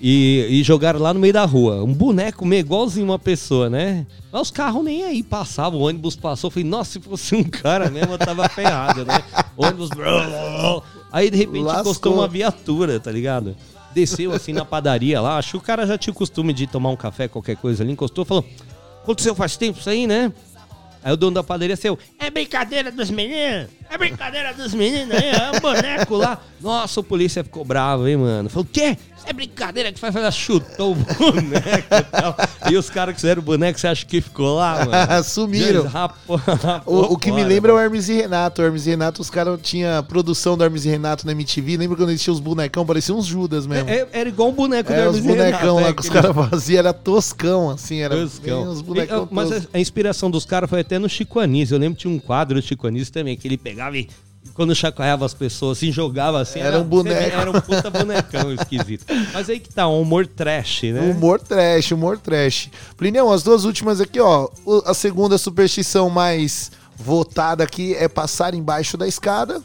E, e jogaram lá no meio da rua. Um boneco meio igualzinho uma pessoa, né? Mas os carros nem aí passavam, o ônibus passou. Eu falei, nossa, se fosse um cara mesmo, eu tava ferrado, né? O ônibus. Aí de repente Lascou. encostou uma viatura, tá ligado? Desceu assim na padaria lá. Acho que o cara já tinha o costume de tomar um café, qualquer coisa ali. Encostou falou: Aconteceu faz tempo isso aí, né? Aí o dono da padaria saiu, é brincadeira dos meninos, é brincadeira dos meninos aí, é um boneco lá. Nossa, o polícia ficou bravo, hein, mano. Falou, o quê? Isso é brincadeira que vai fazer? Chutou o boneco e tal. E os caras que fizeram o boneco, você acha que ficou lá, mano? Sumiram. Eles rapou- O, o que me fora, lembra é o Hermes e Renato. O Hermes e Renato, os caras tinham produção do Hermes e Renato na MTV. Lembra quando eles tinham os bonecão? Pareciam uns Judas mesmo. É- era igual um boneco do É, os Hermes e Renato, bonecão é, lá que os caras faziam, era toscão, assim, era Toscão. bem uns bonecão E, Mas a, a inspiração dos caras foi até no Chico Anísio. Eu lembro que tinha um quadro do Chico Anísio também, que ele pegava e quando chacoalhava as pessoas, assim, jogava assim. Era um boneco. Era um puta bonecão esquisito. Mas aí que tá, um humor trash, né? Humor trash, humor trash. Plinião, as duas últimas aqui, ó. A segunda superstição mais votada aqui é passar embaixo da escada,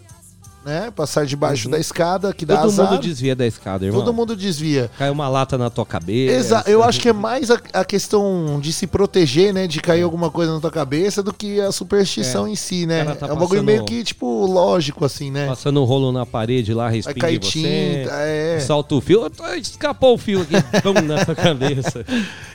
né? Passar debaixo da escada, que dá Uhum. Todo azar. mundo desvia da escada, irmão. Todo mundo desvia. Cai uma lata na tua cabeça. Exa eu acho que é mais a, a questão de se proteger, né? De cair alguma coisa na tua cabeça do que a superstição É. em si, né? Tá é um bagulho passando- meio que, tipo, lógico, assim, né? Passando um rolo na parede lá, respinga cair você. tinta, é. Solta o fio. Escapou o fio aqui, pum, na tua cabeça.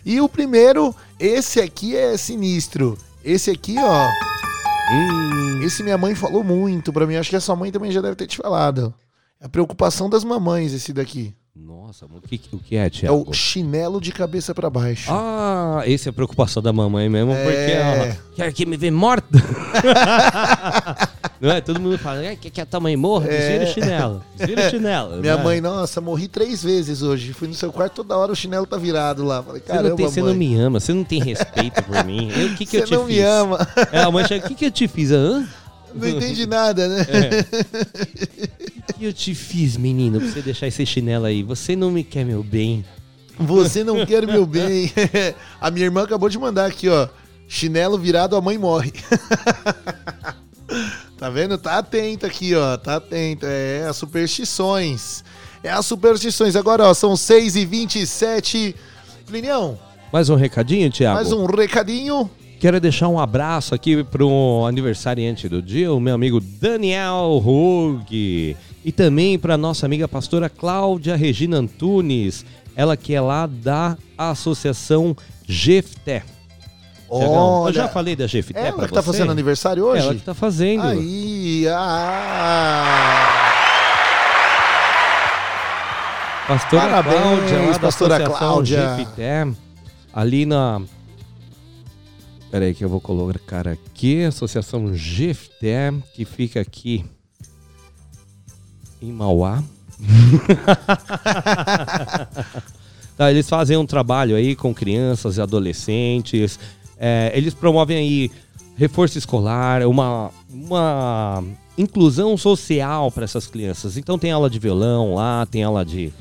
E o primeiro, esse aqui é sinistro. Esse aqui, ó. Hum. Esse minha mãe falou muito pra mim. Acho que a sua mãe também já deve ter te falado. É a preocupação das mamães, esse daqui. Nossa, o que, o que é, É Tiago? o chinelo de cabeça pra baixo. Ah, esse é a preocupação da mamãe mesmo, porque É. ela quer que me vê morta. Não é? Todo mundo fala, "É, quer que a tua mãe morra? Desvira o chinelo. Desvira o chinelo. Minha mãe, nossa, morri três vezes hoje. Fui no seu quarto toda hora, o chinelo tá virado lá. Falei, Você caramba, não, tem, você não me ama, você não tem respeito por mim. Eu, O que, que eu Você te não fiz? me ama. É, a mãe chega, o que, que eu te fiz? Hã? Não entendi nada, né? O que eu te fiz, menino, pra você deixar esse chinelo aí? Você não me quer meu bem. Você não quer meu bem. a minha irmã acabou de mandar aqui, ó. Chinelo virado, a mãe morre. tá vendo? Tá atento aqui, ó. Tá atento. É as superstições. É as superstições. Agora, ó, são 6h27. Plinião, Mais um recadinho, Thiago? mais um recadinho. Quero deixar um abraço aqui pro aniversariante do dia, o meu amigo Daniel Hug. E também para nossa amiga pastora Cláudia Regina Antunes, ela que é lá da Associação Jefté. Tiagão, Eu já falei da Jefté Ela pra que tá você? fazendo aniversário hoje? Ela que tá fazendo. Aí, ah. Pastora Parabéns, Cláudia, lá da pastora Associação Cláudia. Jefté, ali na... Peraí que eu vou colocar aqui, Associação Jefté, que fica aqui em Mauá. Tá, eles fazem um trabalho aí com crianças e adolescentes. É, eles promovem aí reforço escolar, uma, uma inclusão social para essas crianças. Então tem aula de violão lá, tem aula de,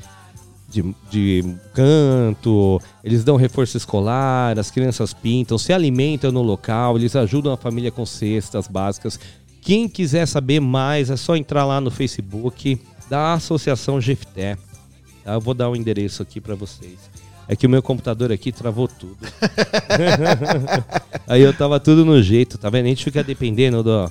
de, de canto, eles dão reforço escolar, as crianças pintam, se alimentam no local, eles ajudam a família com cestas básicas. Quem quiser saber mais, é só entrar lá no Facebook da Associação Jefté. Tá? Eu vou dar o endereço aqui para vocês. É que o meu computador aqui travou tudo. Aí eu tava tudo no jeito, tá vendo? A gente fica dependendo do,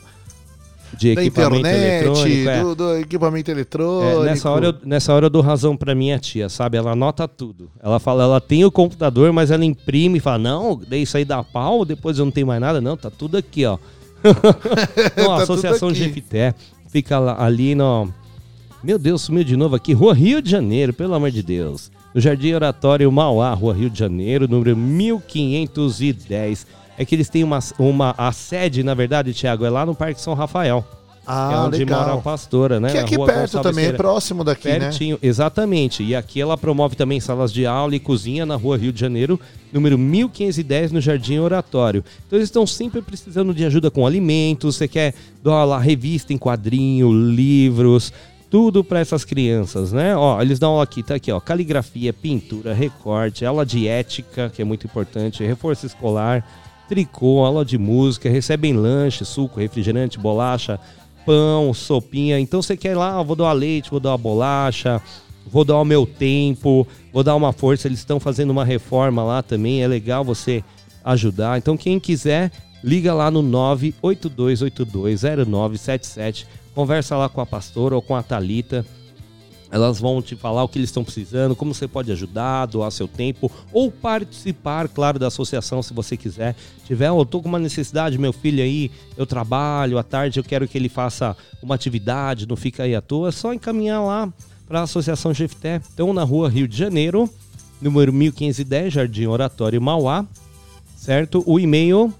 de da equipamento internet, eletrônico. é. do, do equipamento eletrônico. É, nessa, hora eu, nessa hora eu dou razão pra minha tia, sabe? Ela anota tudo. Ela fala, ela tem o computador, mas ela imprime e fala, não, daí isso aí dá pau, depois eu não tenho mais nada. Não, tá tudo aqui, ó. Não, Tá a Associação. Jefité fica lá- ali no... Meu Deus, sumiu de novo aqui. Rua Rio de Janeiro, pelo amor de Deus. No Jardim Oratório Mauá, Rua Rio de Janeiro, número 1510. É que eles têm uma, uma a sede, na verdade, Thiago, é lá no Parque São Rafael. Ah, é onde legal. mora a pastora, né? Que é aqui perto Gonçalves também, é próximo daqui, né? Pertinho, exatamente. E aqui ela promove também salas de aula e cozinha na Rua Rio de Janeiro, número 1510, no Jardim Oratório. Então eles estão sempre precisando de ajuda com alimentos, você quer doar lá revista em quadrinho, livros, tudo para essas crianças, né? Ó, eles dão aula aqui, tá aqui, ó, caligrafia, pintura, recorte, aula de ética, que é muito importante, reforço escolar, tricô, aula de música, recebem lanche, suco, refrigerante, bolacha, pão, sopinha. Então você quer ir lá, ah, vou doar leite, vou doar bolacha, vou dar o meu tempo, vou dar uma força. Eles estão fazendo uma reforma lá também, é legal você ajudar. Então quem quiser, liga lá no 982820977, conversa lá com a pastora ou com a Talita. Elas vão te falar o que eles estão precisando, como você pode ajudar, doar seu tempo ou participar, claro, da associação se você quiser. Tiver, eu tô com uma necessidade, meu filho aí, eu trabalho à tarde, eu quero que ele faça uma atividade, não fica aí à toa, é só encaminhar lá para a Associação Jefté. Então, na rua Rio de Janeiro, número 1510, Jardim Oratório Mauá, certo? O e-mail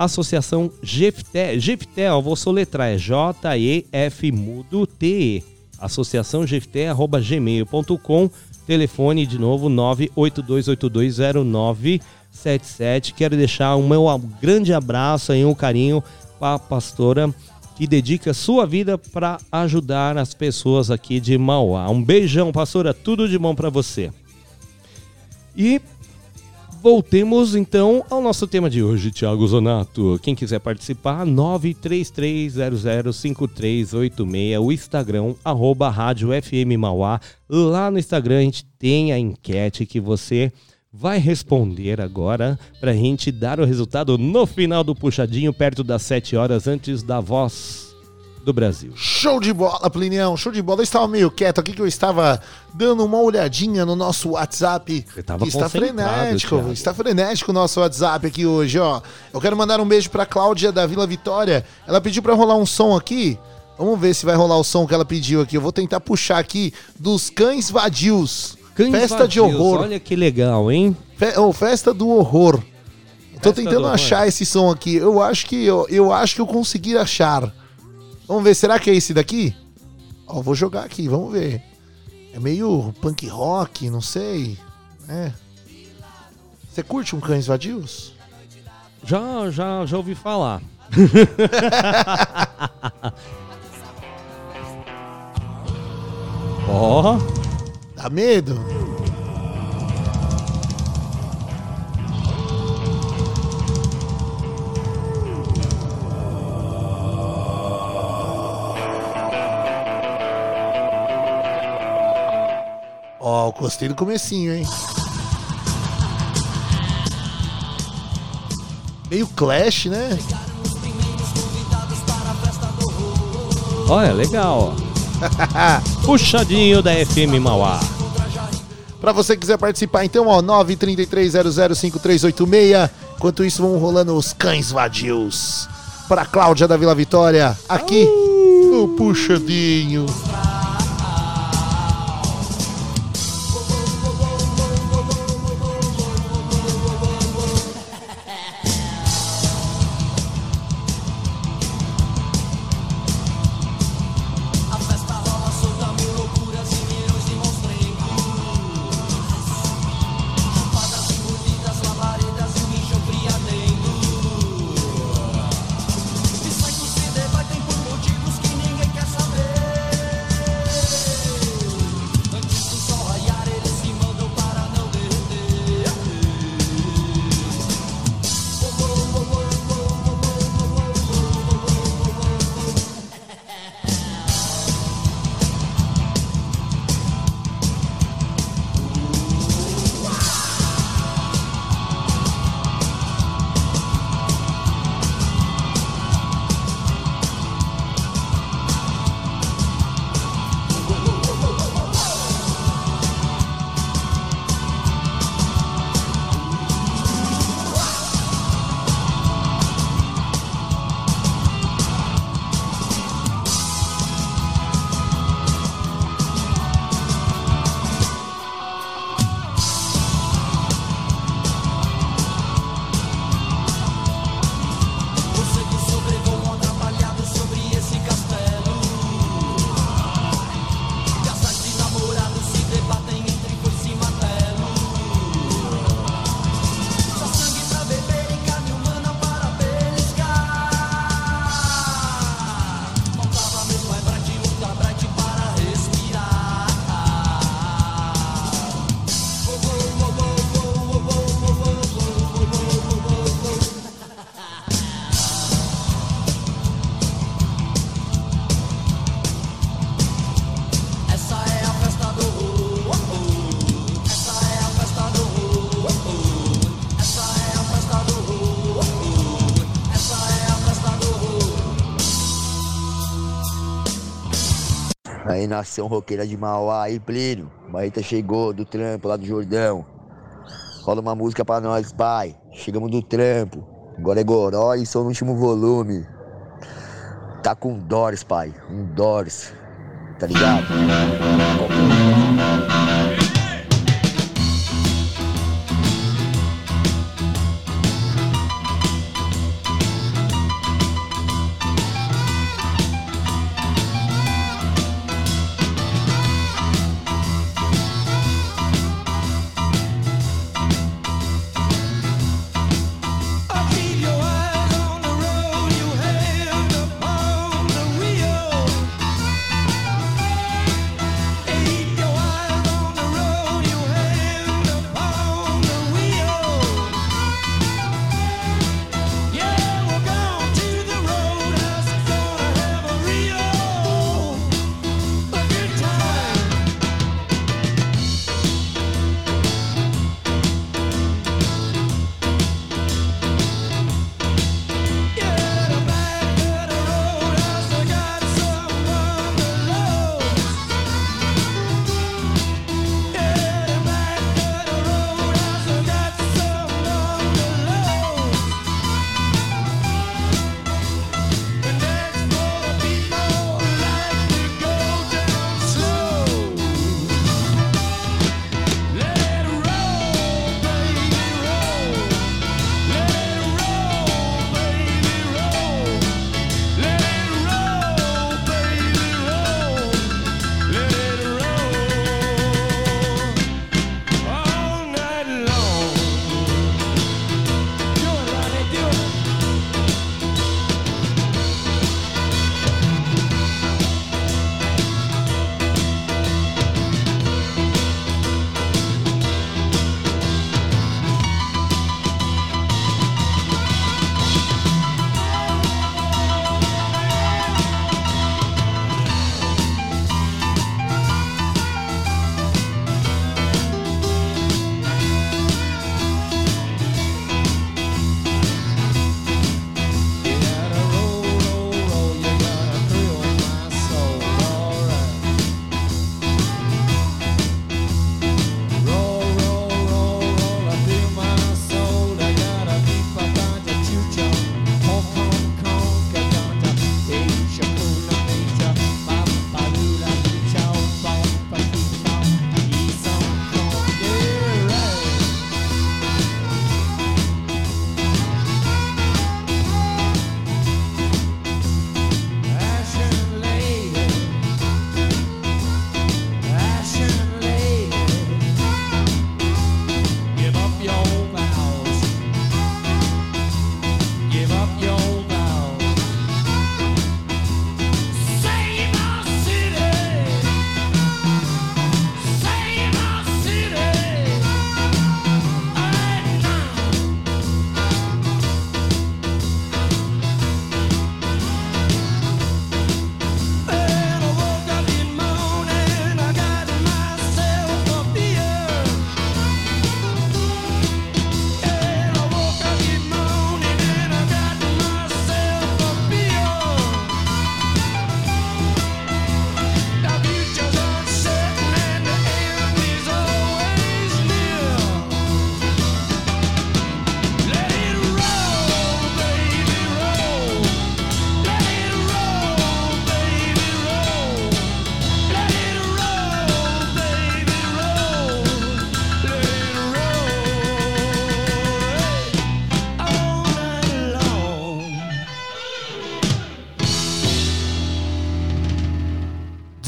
Associação Jefté. Jefté, ó, vou soletrar, é J-E-F mudo T-E. Associação gmail.com Telefone de novo 982820977. Quero deixar um meu grande abraço e um carinho para a pastora que dedica sua vida para ajudar as pessoas aqui de Mauá. Um beijão, pastora, tudo de bom para você. E voltemos então ao nosso tema de hoje, Thiago Zonato. Quem quiser participar, 933005386, o Instagram, arroba Rádio FM Mauá. Lá no Instagram a gente tem a enquete que você vai responder agora pra gente dar o resultado no final do puxadinho, perto das 7 horas antes da voz do Brasil. Show de bola, Plinião, show de bola. Eu estava meio quieto aqui que eu estava dando uma olhadinha no nosso WhatsApp. Você tava está frenético, Thiago. está frenético o nosso WhatsApp aqui hoje, ó. Eu quero mandar um beijo pra Cláudia da Vila Vitória. Ela pediu pra rolar um som aqui. Vamos ver se vai rolar o som que ela pediu aqui. Eu vou tentar puxar aqui dos Cães Vadios. Cães Festa de Vadios, horror. Olha que legal, hein? Fe- oh, festa do horror. Eu tô Festa tentando achar esse som aqui. Eu acho que eu, eu acho que eu consegui achar. Vamos ver, será que é esse daqui? Ó, vou jogar aqui, vamos ver. É meio punk rock, não sei. É. Você curte um Cães Vadios? Já, já, já ouvi falar. Ó. Dá medo? Gostei do comecinho, hein? Meio Clash, né? Olha, legal. Puxadinho da FM Mauá. Pra você que quiser participar, então, ó, 933005386. Enquanto isso, vão rolando os cães vadios. Pra Cláudia da Vila Vitória, aqui no Puxadinho. Nação roqueira de Mauá, aí, Plínio. Barreta chegou do trampo lá do Jordão. Rola uma música pra nós, pai. Chegamos do trampo. Agora é goró e som no último volume. Tá com Doris, pai. Um Doris. Tá ligado?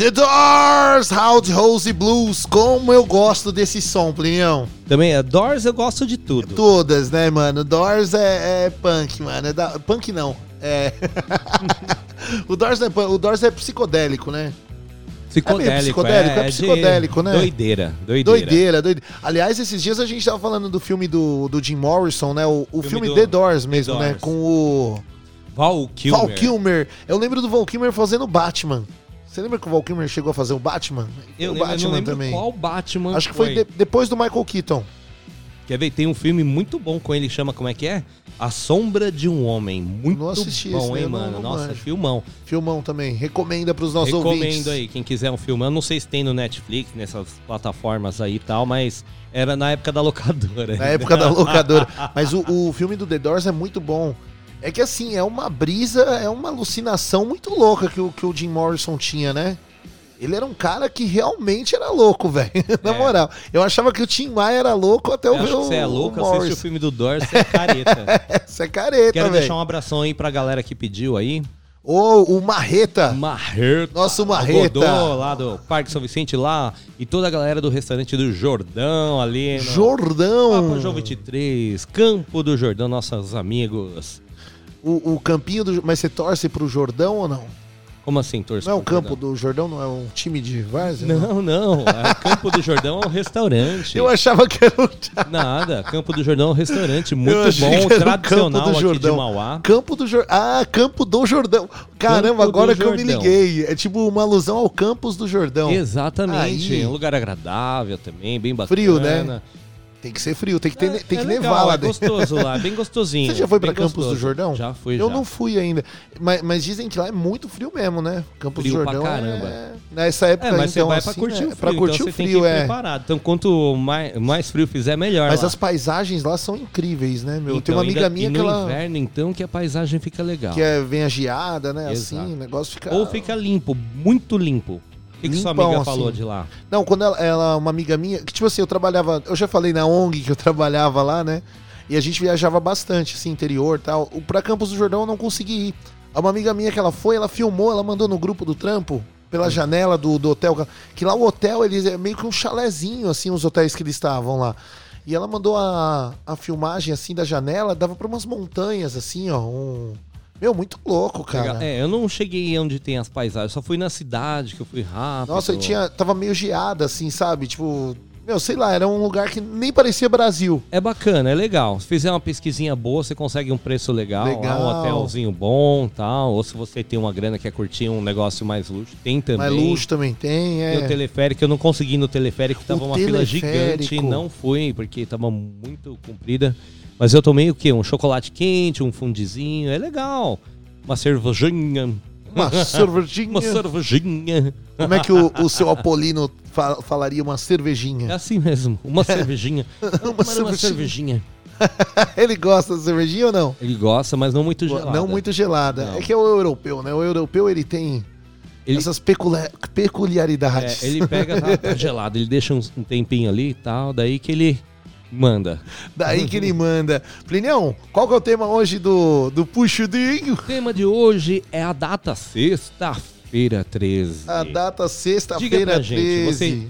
The Doors, How Rose Blues. Como eu gosto desse som, Plinião. Também, a Doors eu gosto de tudo. Todas, né, mano? Doors é, é punk, mano. É da- punk não. É. o, Doors é o Doors é psicodélico, né? Psicodélico, É psicodélico, é de psicodélico, né? Doideira, doideira. Doideira, doideira. Aliás, esses dias a gente tava falando do filme do, do Jim Morrison, né? O, o filme, do- The Doors mesmo, né? Doors. Com o Val Kilmer. Val Kilmer. Eu lembro do Val Kilmer fazendo Batman. Você lembra que o Val Kilmer chegou a fazer o Batman? Eu o lembro, eu Batman não lembro também. qual Batman Acho que foi, de- depois do Michael Keaton. Quer ver? Tem um filme muito bom com ele, chama como é que é? A Sombra de um Homem. Muito Não assisti bom, esse, hein, eu não- mano? não Nossa, manjo. filmão. Filmão também. Recomenda pros nossos Recomendo ouvintes. aí, quem quiser um filme. Eu não sei se tem no Netflix, nessas plataformas aí e tal, mas era na época da locadora. Na época da locadora. Mas o, o filme do The Doors é muito bom. É que assim, é uma brisa, é uma alucinação muito louca que o, que o Jim Morrison tinha, né? Ele era um cara que realmente era louco, velho. Na moral. Eu achava que o Tim Maia era louco até Eu ver o você é louco, o assiste o filme do Doors, você é careta. Você é careta, Quero velho. deixar um abração aí pra galera que pediu aí. Ô, o Marreta. Marreta. Nosso O Marreta. Godô, lá do Parque São Vicente lá. E toda a galera do restaurante do Jordão ali. no- Jordão. Papo João 23, Campo do Jordão, nossos amigos. O, o campinho do. Mas você torce pro Jordão ou não? Como assim, torce? Não é o campo do Jordão, não é um time de várzea? Não, não. É Campo do Jordão é um restaurante. Eu achava que era o. Nada. Campo do Jordão é um restaurante muito bom, tradicional Campo do aqui Jordão. de Mauá. Campo do Jordão. Ah, Campo do Jordão. Caramba, Campo agora que eu me Jordão. liguei. É tipo uma alusão ao Campos do Jordão. Exatamente. Aí. É um lugar agradável também, bem bacana. Frio, né? Tem que ser frio, tem que, ter, tem é que legal, nevar lá é dentro. gostoso lá, bem gostosinho. Você já foi pra bem Campos do Jordão? Já fui, Eu já. não fui ainda. Mas, mas dizem que lá é muito frio mesmo, né? Campos Frio do pra Jordão. caramba. É... Nessa época, É, mas então, você vai assim, pra curtir é, o frio, pra curtir então o tem frio, é. preparado. Então, quanto mais, mais frio fizer, melhor Mas lá. as paisagens lá são incríveis, né, meu? Tem Então, uma amiga ainda- minha e que no ela. inverno, então, que a paisagem fica legal. Que é, vem a geada, né? Exato. Assim, o negócio fica. Ou fica limpo, muito limpo. Que, que sua Limpão, amiga assim. falou de lá? Não, quando ela, ela, uma amiga minha, que tipo assim, eu trabalhava, eu já falei na ONG que eu trabalhava lá, né? E a gente viajava bastante, assim, interior e tal. O- Pra Campos do Jordão eu não consegui ir. Uma amiga minha que ela foi, ela filmou, ela mandou no grupo do trampo, pela janela do, do hotel. Que lá o hotel, eles é meio que um chalezinho, assim, os hotéis que eles estavam lá. E ela mandou a, a filmagem, assim, da janela, dava pra umas montanhas, assim, ó. Um... Meu, muito louco, cara. Legal. É, eu não cheguei onde tem as paisagens, só fui na cidade, que eu fui rápido. Nossa, e tinha, tava meio geada, assim, sabe? Tipo, meu, sei lá, era um lugar que nem parecia Brasil. É bacana, é legal. Se fizer uma pesquisinha boa, você consegue um preço legal, Legal. lá, um hotelzinho bom tal. Ou se você tem uma grana que quer curtir um negócio mais luxo, tem também. Mas luxo também tem, é. Tem o teleférico, eu não consegui no teleférico, tava O uma fila teleférico. gigante, não fui, porque tava muito comprida. Mas eu tomei o quê? Um chocolate quente, um fundizinho, é legal. Uma cervejinha. Uma cervejinha. uma cervejinha. Como é que o, o seu Apolino fa- falaria uma cervejinha? É assim mesmo, uma cervejinha. uma Tomar uma cervejinha. Ele gosta de cervejinha ou não? Ele gosta, mas não muito gelada. Não muito gelada. Não. É que é o europeu, né? O europeu, ele tem essas pecula- peculiaridades. É, ele pega, tá, tá gelado, ele deixa um tempinho ali e tal, daí que ele manda. Daí que ele manda. Plinião, qual que é o tema hoje do, do Puxudinho? O tema de hoje é a data sexta-feira 13. A data sexta-feira pra gente, 13. você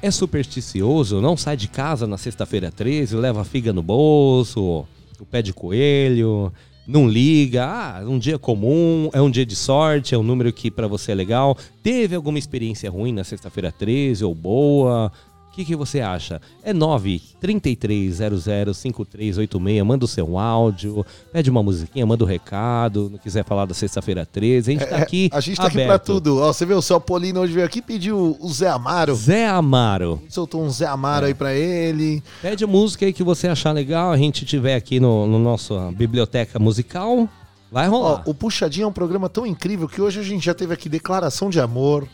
é supersticioso? Não sai de casa na sexta-feira 13, leva a figa no bolso, o pé de coelho, não liga, ah, um dia comum, é um dia de sorte, é um número que pra você é legal. Teve alguma experiência ruim na sexta-feira 13 ou boa? O que, que você acha? É 933005386, manda o seu áudio, pede uma musiquinha, manda o recado, não quiser falar da sexta-feira 13, a gente tá É, aqui a gente tá aqui pra aberto. tudo. Ó, você vê, o seu Apolino hoje veio aqui e pediu o Zé Amaro. Zé Amaro. Soltou um Zé Amaro aí pra ele. Pede música aí que você achar legal, a gente tiver aqui no, no nosso biblioteca musical, vai Ó, rolar. o Puxadinho é um programa tão incrível que hoje a gente já teve aqui declaração de amor,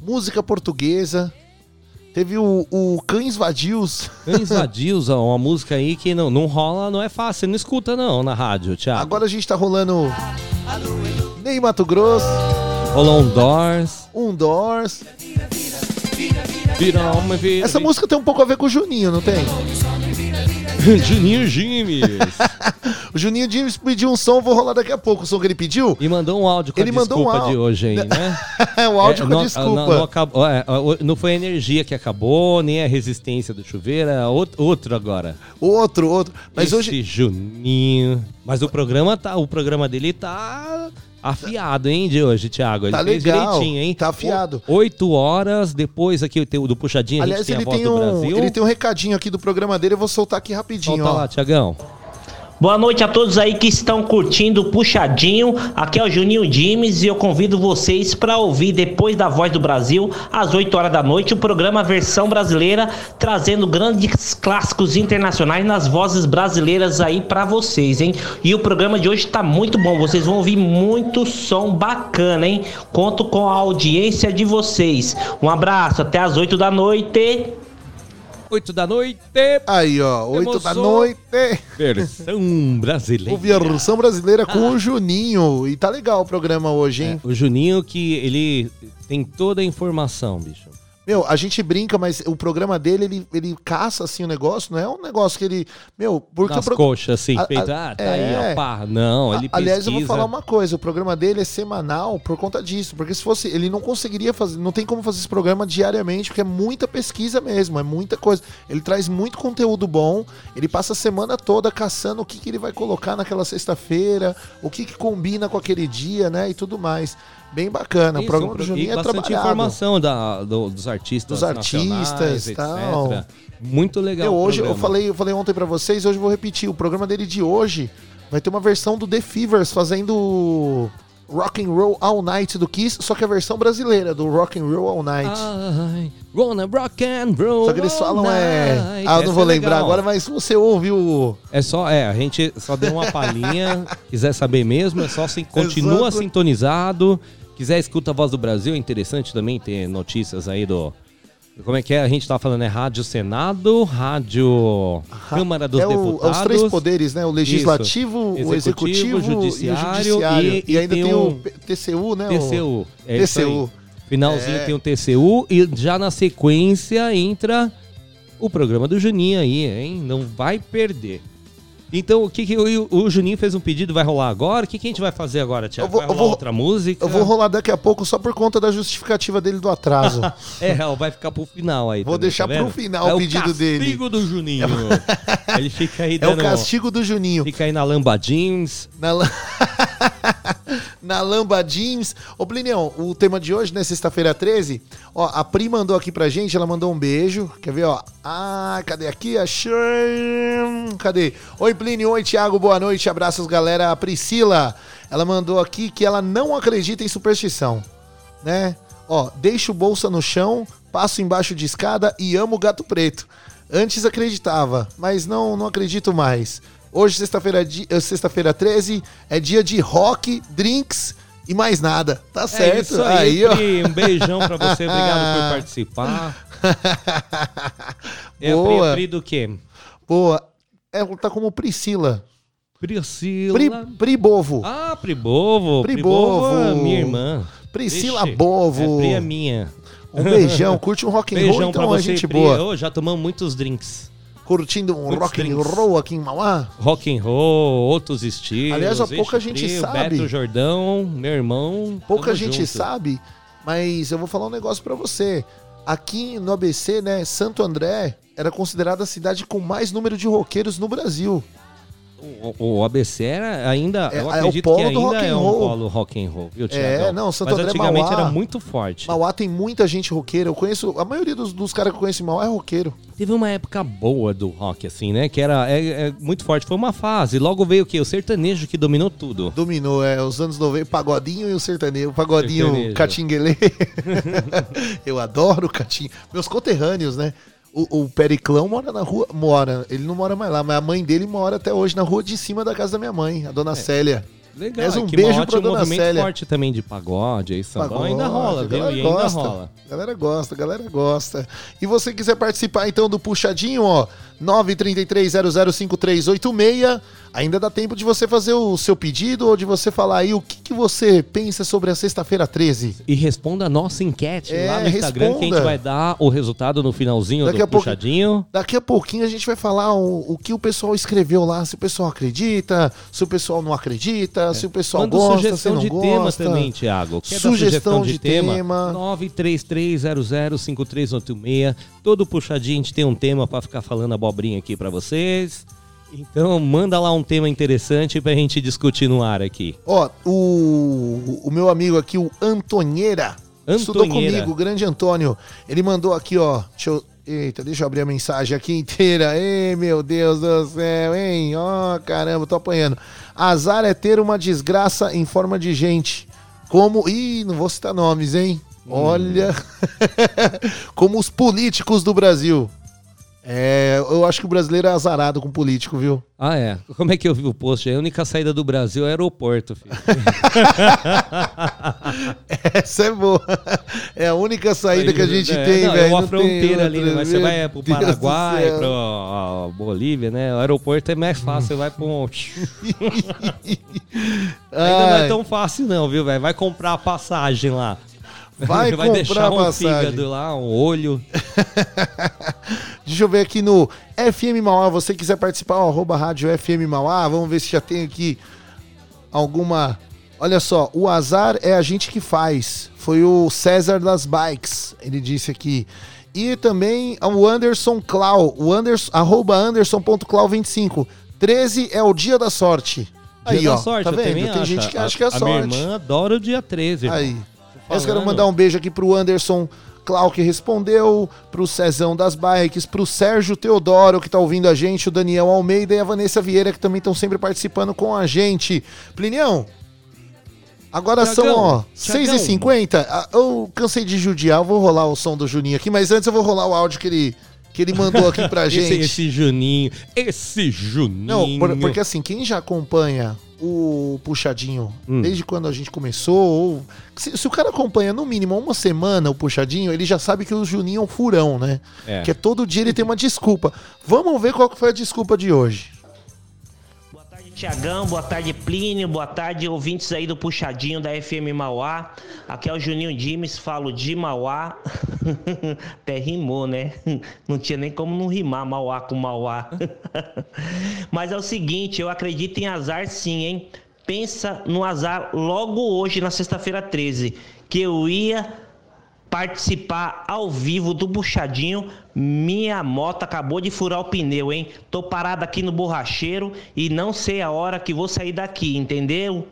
música portuguesa, teve o, o Cães Vadios. Cães Vadios, ó, uma música aí que não, não rola, não é fácil, você não escuta não na rádio, Thiago. Agora a gente tá rolando Ney Mato Grosso, Rolou um Doors. um Doors. Vira uma vira, Essa música tem um pouco a ver com o Juninho, não tem? Juninho Gimes. O Juninho James pediu um som, vou rolar daqui a pouco. O som que ele pediu? E mandou um áudio com Ele a mandou um desculpa áudio. de hoje aí, né? o áudio É, com a não- desculpa. Não, não acabou, é, não foi a energia que acabou, nem a resistência do chuveiro, é outro, outro agora. Outro, outro. Mas Esse hoje. Juninho. Mas o programa tá, o programa dele tá afiado, hein, de hoje, Thiago. Ele Tá fez legal, direitinho, hein? tá afiado. Oito horas depois aqui do puxadinho, Aliás, a gente tem ele a voz tem, do um, Brasil. ele tem um recadinho aqui do programa dele, eu vou soltar aqui rapidinho. Solta ó. lá, Tiagão. Boa noite a todos aí que estão curtindo o Puxadinho. Aqui é o Juninho Dimes e eu convido vocês para ouvir depois da Voz do Brasil, às 8 horas da noite, o programa Versão Brasileira, trazendo grandes clássicos internacionais nas vozes brasileiras aí para vocês, hein? E o programa de hoje tá muito bom, vocês vão ouvir muito som bacana, hein? Conto com a audiência de vocês. Um abraço, até às 8 da noite. 8 da noite. Aí, ó, 8 da noite. Versão brasileira. O versão brasileira com o Juninho. E tá legal o programa hoje, hein? O Juninho que ele tem toda a informação, bicho. Meu, a gente brinca, mas o programa dele, ele, ele caça assim o negócio, não é um negócio que ele. Meu, porque Nas pro- coxas, assim, A- a- feito, ah, tá é. aí, ó, pá. Não, ele A- Aliás, eu vou falar uma coisa: o programa dele é semanal por conta disso. Porque se fosse. Ele não conseguiria fazer. Não tem como fazer esse programa diariamente, porque é muita pesquisa mesmo, é muita coisa. Ele traz muito conteúdo bom. Ele passa a semana toda caçando o que, que ele vai colocar naquela sexta-feira, o que, que combina com aquele dia, né? E tudo mais. Bem bacana. o Isso, programa um do Juninho é bastante trabalhado. informação da, do- dos artistas Dos artistas e etc. tal. Muito legal. Eu, o hoje, eu programa. falei, eu falei ontem pra vocês, hoje eu vou repetir. O programa dele de hoje vai ter uma versão do The Fevers fazendo Rock and Roll All Night do Kiss, só que a versão brasileira do Rock and Roll All Night. Ai, wanna rock and roll só que eles all falam é, night. ah, eu Essa não vou é lembrar legal. agora, mas você ouve o É só, é, a gente só deu uma palhinha. quiser saber mesmo, é só se continua Exato. sintonizado. Quiser escuta a voz do Brasil, é interessante também ter notícias aí do. Como é que é? A gente tá falando, é Rádio Senado, Rádio Câmara dos é, o- é Deputados. os três poderes, né? O legislativo, Isso. o executivo, judiciário, e o judiciário. e- E, e ainda tem, tem o TCU, né? TCU. É. TCU. Finalzinho É. tem o TCU e já na sequência entra o programa do Juninho aí, hein? Não vai perder. Então, o que, que o, o Juninho fez um pedido, vai rolar agora? O que, que a gente vai fazer agora, Tiago? Vai rolar vou- outra música? Eu vou rolar daqui a pouco só por conta da justificativa dele do atraso. É, vai ficar pro final aí. Vou também, deixar tá vendo? pro final é o pedido dele. castigo do Juninho. Ele fica aí É o dando... castigo do Juninho. Fica aí na Lamba Jeans. Na, la- na Lamba Jeans. Ô, Plinião, o tema de hoje, né? Sexta-feira 13. Ó, a Pri mandou aqui pra gente, ela mandou um beijo. Quer ver, ó? Ah, cadê aqui? Achei. Cadê? Oi, Plínio. Oi, Thiago. Boa noite. Abraços, galera. A Priscila, ela mandou aqui que ela não acredita em superstição, né? Ó, deixo bolsa no chão, passo embaixo de escada e amo gato preto. Antes acreditava, mas não, não acredito mais. Hoje, sexta-feira, eh, sexta-feira 13, é dia de rock, drinks e mais nada. Tá certo. É isso aí, ó. Pri. Um beijão pra você. Obrigado por participar. É a Pri, Boa. a Pri do quê? Boa. É, tá como Priscila. Priscila. Pri, Pribovo. Ah, Pribovo. Pribovo. Pribovo é minha irmã. Priscila Vixe, Bovo. É Pri é minha. Um beijão. Curte um rock and roll, então, pra é você, gente Pri. boa. Ô, já tomamos muitos drinks. Curtindo um rock and roll aqui em Mauá. Rock and roll, outros estilos. Aliás, ó, pouca gente Pri, sabe. Beto Jordão, meu irmão. Pouca gente junto. sabe, mas eu vou falar um negócio pra você. Aqui no ABC, né, Santo André era considerada a cidade com mais número de roqueiros no Brasil. O, o ABC era ainda, É- é eu o acredito polo que do ainda rock and é um roll. polo rock and roll, viu, É, não, Santo Mas André, antigamente Mauá. era muito forte. Mauá tem muita gente roqueira. Eu conheço, a maioria dos, dos caras que eu conheço em Mauá é roqueiro. Teve uma época boa do rock, assim, né? Que era é, é muito forte. Foi uma fase. Logo veio o quê? O sertanejo que dominou tudo. Dominou, é, os anos 90, pagodinho e o sertanejo. O pagodinho Sertanejo. catinguelê. eu adoro o catinho. Meus conterrâneos, né? O, o Periclão mora na rua. Mora, ele não mora mais lá, mas a mãe dele mora até hoje na rua de cima da casa da minha mãe, a dona Célia. Legal. Mas um é beijo Mauá pra um dona movimento Célia. forte também de pagode, aí sambão. Pagode, ainda rola, viu? galera E ainda gosta. rola. Galera gosta, galera gosta. E você quiser participar então do Puxadinho, ó, 933005386, ainda dá tempo de você fazer o seu pedido ou de você falar aí o que, que você pensa sobre a sexta-feira 13. E responda a nossa enquete É, lá no Instagram, que a gente responda. vai dar o resultado no finalzinho Daqui do a puxadinho. Daqui a pouquinho a gente vai falar o, o que o pessoal escreveu lá, se o pessoal acredita, se o pessoal não acredita, se o pessoal Manda gosta, sugestão se não de tema gosta. também, Thiago. Quer dar Sugestão de tema? tema. 933005386. Todo puxadinho a gente tem um tema pra ficar falando abobrinha aqui pra vocês. Então manda lá um tema interessante pra gente discutir no ar aqui. Ó, o, o meu amigo aqui, o Antonheira, estudou Antonheira. comigo, o grande Antônio. Ele mandou aqui, ó. Deixa eu, Eita, deixa eu abrir a mensagem aqui inteira. Ei, meu Deus do céu, hein? Ó, caramba, tô apanhando. Azar é ter uma desgraça em forma de gente. Como. Ih, não vou citar nomes, hein? Olha. Como os políticos do Brasil. É, eu acho que o brasileiro é azarado com político, viu? Ah, é. Como é que eu vi o post? A única saída do Brasil é aeroporto, filho. Essa é boa. É a única saída que a gente É, tem, não, velho. É uma Não fronteira ali, outra, né? Mas você vai pro Deus Paraguai, pro Bolívia, né? O aeroporto é mais fácil, você vai um... Ainda não é tão fácil não, viu, velho? Vai comprar a passagem lá. Vai vai comprar deixar a um passagem. fígado lá, um olho. Deixa eu ver aqui no FM Mauá. Você quiser participar, ó, arroba rádio FM Mauá. Vamos ver se já tem aqui alguma. Olha só, o azar é a gente que faz. Foi o César das Bikes, ele disse aqui. E também o Anderson Clau, o Anderson, arroba anderson.clau25. 13 é o dia da sorte. Dia Aí, da ó, sorte, tá vendo? Tem acho. gente que A- acha que é A sorte. minha irmã adora o dia 13. irmão. Aí. Tô Eu quero falando. mandar um beijo aqui pro Anderson Clau, que respondeu, pro Cezão das Bikes, pro Sérgio Teodoro, que tá ouvindo a gente, o Daniel Almeida e a Vanessa Vieira, que também estão sempre participando com a gente. Plinião, agora são, ó, Tiagão. 6h50. Ah, Eu cansei de judiar, eu vou rolar o som do Juninho aqui, mas antes eu vou rolar o áudio que ele, que ele mandou aqui pra Esse- gente. Esse, Juninho, esse Juninho. Não, por- porque assim, quem já acompanha o Puxadinho Hum. desde quando a gente começou, ou se, se o cara acompanha no mínimo uma semana o Puxadinho, ele já sabe que o Juninho é um furão, né? É. Que é todo dia ele tem uma desculpa. Vamos ver qual foi a desculpa de hoje. Tiagão, boa tarde Plínio, boa tarde ouvintes aí do Puxadinho da FM Mauá. Aqui é o Juninho Dimes, falo de Mauá. Até rimou, né? Não tinha nem como não rimar Mauá com Mauá. Mas é o seguinte, eu acredito em azar sim, hein? Pensa no azar logo hoje, na sexta-feira 13, que eu ia participar ao vivo do Buchadinho. Minha moto acabou de furar o pneu, hein? Tô parado aqui no borracheiro e não sei a hora que vou sair daqui, entendeu?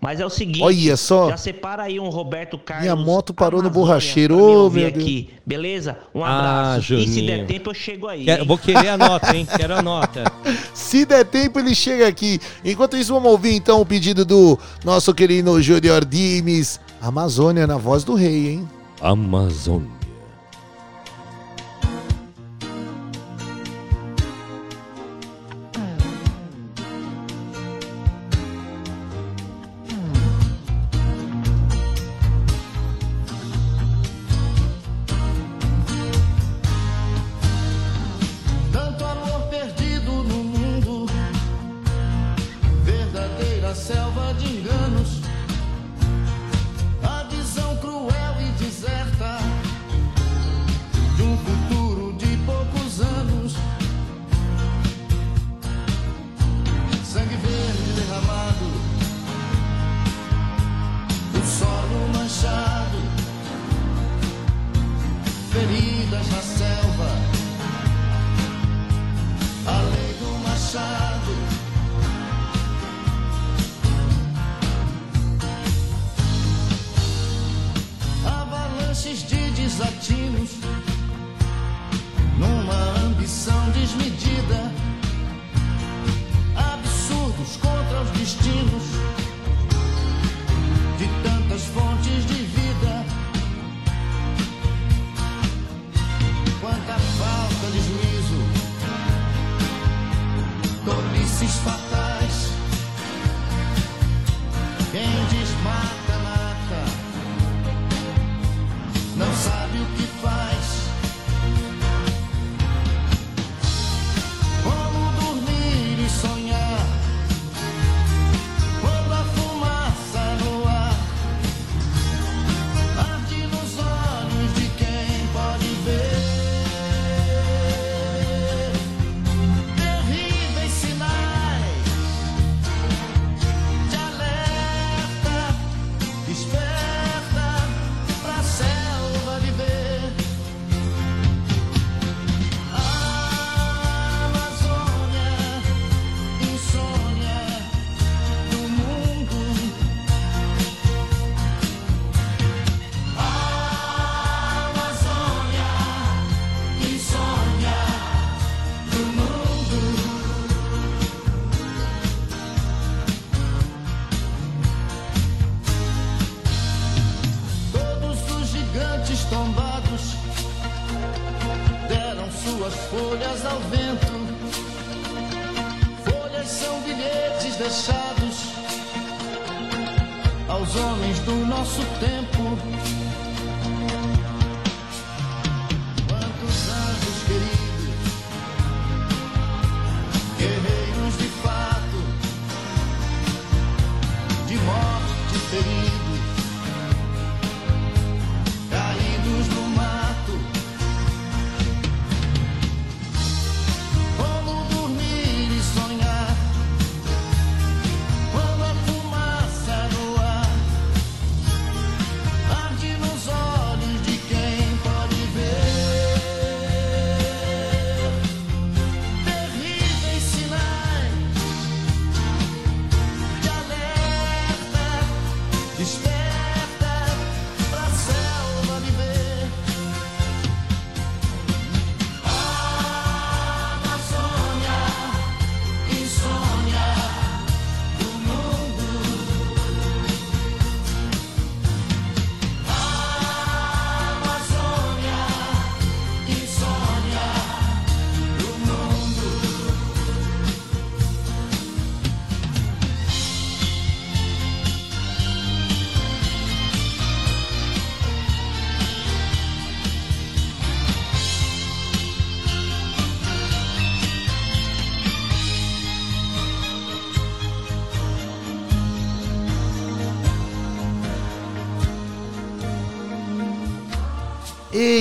Mas é o seguinte, Olha só. já separa aí um Roberto Carlos. Minha moto parou no Amazônia borracheiro, pra me ô ouvir meu Deus. aqui, beleza? Um Ah, abraço. e se Juninho. der tempo eu chego aí. Quero- vou querer a nota, hein? Quero a nota. Se der tempo, ele chega aqui. Enquanto isso, vamos ouvir então o pedido do nosso querido Júnior Dimes. Amazônia na voz do rei, hein? Amazônia.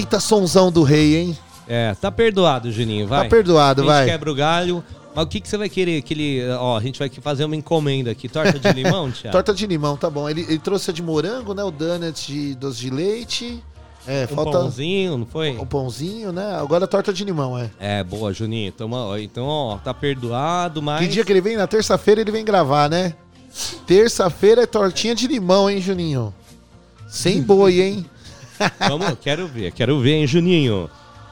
Eita, sonzão do rei, hein? É, tá perdoado, Juninho, vai. Tá perdoado, a gente vai. quebra o galho. Mas o que, que você vai querer? Aquele, ó, a gente vai fazer uma encomenda aqui. Torta de limão, Thiago? Torta de limão, tá bom. Ele, ele trouxe a de morango, né? O donut de doce de leite. É, Um falta pãozinho, não foi? o pãozinho, né? Agora a torta de limão, é. É, boa, Juninho. Então, ó, então, ó, tá perdoado, mas... Que dia que ele vem? Na terça-feira ele vem gravar, né? Terça-feira é tortinha de limão, hein, Juninho? Sem boi, hein? Vamos, quero ver, quero ver, hein, Juninho.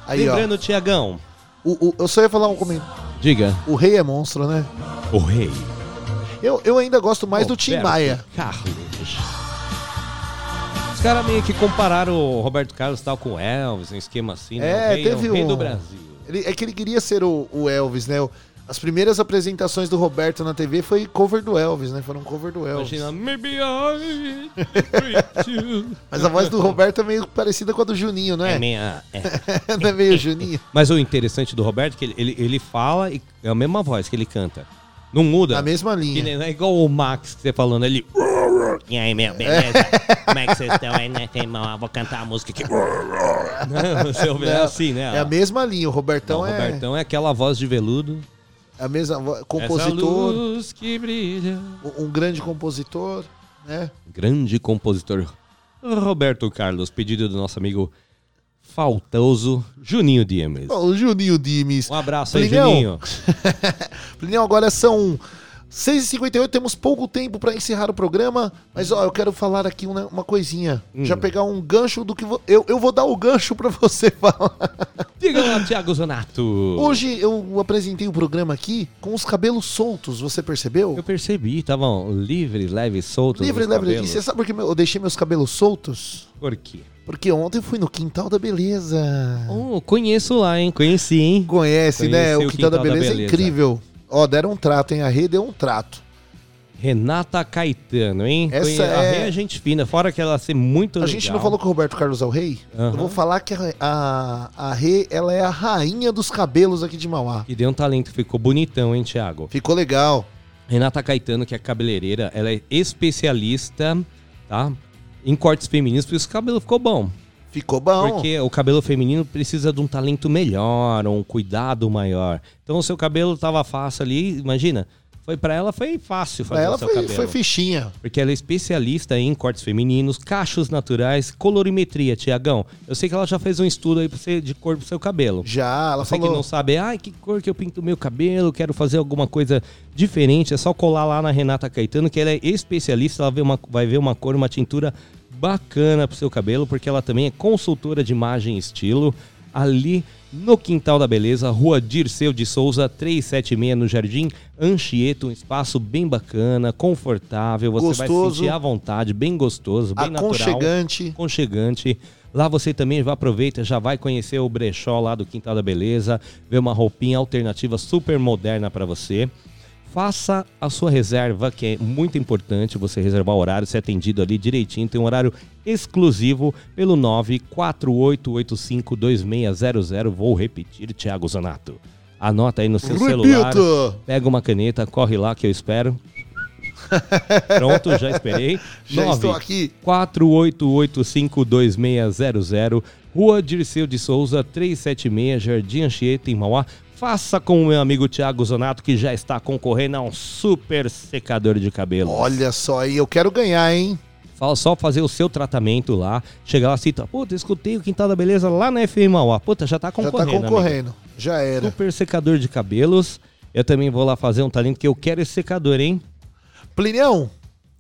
Aí, ó. Lembrando, Tiagão. O, o- eu só ia falar um comentário. Diga. O rei é monstro, né? O rei. Eu, eu ainda gosto mais do Tim Roberto Maia. Carlos. Os caras meio que compararam o Roberto Carlos tal com o Elvis, um esquema assim, né? É, o rei, teve é o rei um- do Brasil. Ele, é que ele queria ser o, o Elvis, né? O- As primeiras apresentações do Roberto na TV foi cover do Elvis, né? Foram cover do Elvis. Imagina, maybe I treat you. Mas a voz do Roberto é meio parecida com a do Juninho, não é? É minha- é. não é meio Juninho? Mas o interessante do Roberto é que ele, ele, ele fala e é a mesma voz que ele canta. Não muda. A mesma linha. Que é igual o Max que você falando ali. E aí, meu, beleza? Como é que vocês estão aí, né? Tem mal, vou cantar a música aqui. Não, você ouve é assim, né? É a mesma linha. O Robertão Não, o é Robertão é aquela voz de veludo. A mesma vo- Essa compositor, luz que brilha. um- grande compositor, né? Grande compositor Roberto Carlos, pedido do nosso amigo faltoso Juninho O Juninho Dimes. Um abraço aí. Juninho. Plinião, agora são 6h58, temos pouco tempo para encerrar o programa, mas ó, eu quero falar aqui uma, uma coisinha. Hum. Já pegar um gancho do que. vo- Eu, eu vou dar o gancho para você falar. Diga lá, Thiago Zonato. Hoje eu apresentei o programa aqui com os cabelos soltos, você percebeu? Eu percebi, estavam livres, leves, soltos. Livre, leve. E você sabe por que eu deixei meus cabelos soltos? Por quê? Porque ontem eu fui no Quintal da Beleza. Oh, conheço lá, hein? Conheci, hein? Conhece, né? Conheci O Quintal, da, Beleza é incrível. Ó, deram um trato, hein? A Rê deu um trato. Renata Caetano, hein? Essa A é- Rê é gente fina, fora que ela ser muito A legal. gente não falou que o Roberto Carlos é o rei? Aham. Eu vou falar que a, a, a Rê, ela é a rainha dos cabelos aqui de Mauá. E deu um talento, ficou bonitão, hein, Thiago? Ficou legal. Renata Caetano, que é cabeleireira, ela é especialista, tá? Em cortes femininos, por isso o cabelo ficou bom. Ficou bom. Porque o cabelo feminino precisa de um talento melhor, um cuidado maior. Então o seu cabelo tava fácil ali, imagina. Foi pra ela foi fácil fazer Pra ela o seu foi, cabelo. foi fichinha. Porque ela é especialista em cortes femininos, cachos naturais, colorimetria, Tiagão. Eu sei que ela já fez um estudo aí pra você, de cor pro seu cabelo. Já, ela Você falou. que não sabe, ai, que cor que eu pinto meu cabelo, quero fazer alguma coisa diferente, é só colar lá na Renata Caetano, que ela é especialista, ela vê uma- vai ver uma cor, uma tintura bacana pro seu cabelo, porque ela também é consultora de imagem e estilo, ali no Quintal da Beleza, Rua Dirceu de Souza, 376, no Jardim Anchieta, um espaço bem bacana, confortável, você vai Gostoso. se sentir à vontade, bem gostoso, bem natural. Aconchegante. Aconchegante. Lá você também já aproveita, já vai conhecer o brechó lá do Quintal da Beleza, ver uma roupinha alternativa super moderna para você. Faça a sua reserva, que é muito importante você reservar o horário, ser atendido ali direitinho. Tem um horário exclusivo pelo 948852600. Vou repetir, Thiago Zanato. Anota aí no seu Repita! celular, pega uma caneta, corre lá que eu espero. Pronto, já esperei. Já estou aqui. 48852600, Rua Dirceu de Souza, 376, Jardim Anchieta, em Mauá. Faça com o meu amigo Thiago Zonato, que já está concorrendo a um super secador de cabelo. Olha só aí, eu quero ganhar, hein? Fala só fazer o seu tratamento lá. Chegar lá e cita, puta, escutei o Quintal da Beleza lá na FM Mauá. Puta, já tá Já concorrendo. tá amigo. concorrendo. Já era. Super secador de cabelos. Eu também vou lá fazer um talento que eu quero esse secador, hein? Plinião.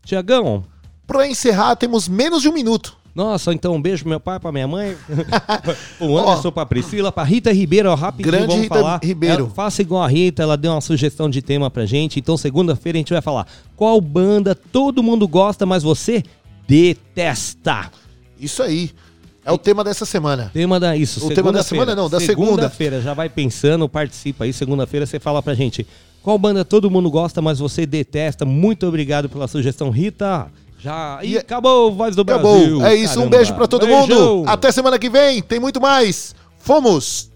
Tiagão. Pra encerrar, temos menos de um minuto. Nossa, então um beijo pro meu pai, pra minha mãe, pro Anderson, pra Priscila, pra Rita Ribeiro, ó, rapidinho, Grande vamos Rita falar. Ribeiro. Ela- faça igual a Rita, ela deu uma sugestão de tema pra gente, então segunda-feira a gente vai falar qual banda todo mundo gosta, mas você detesta. Isso aí. É o tema dessa semana. Tema da isso, O tema da semana não, da segunda. Segunda-feira, já vai pensando, participa aí, segunda-feira você fala pra gente qual banda todo mundo gosta, mas você detesta. Muito obrigado pela sugestão, Rita. Já. E acabou, Voz do Acabou. Brasil. É isso, um Caramba. beijo pra todo Beijão. mundo. Até semana que vem, tem muito mais. Fomos!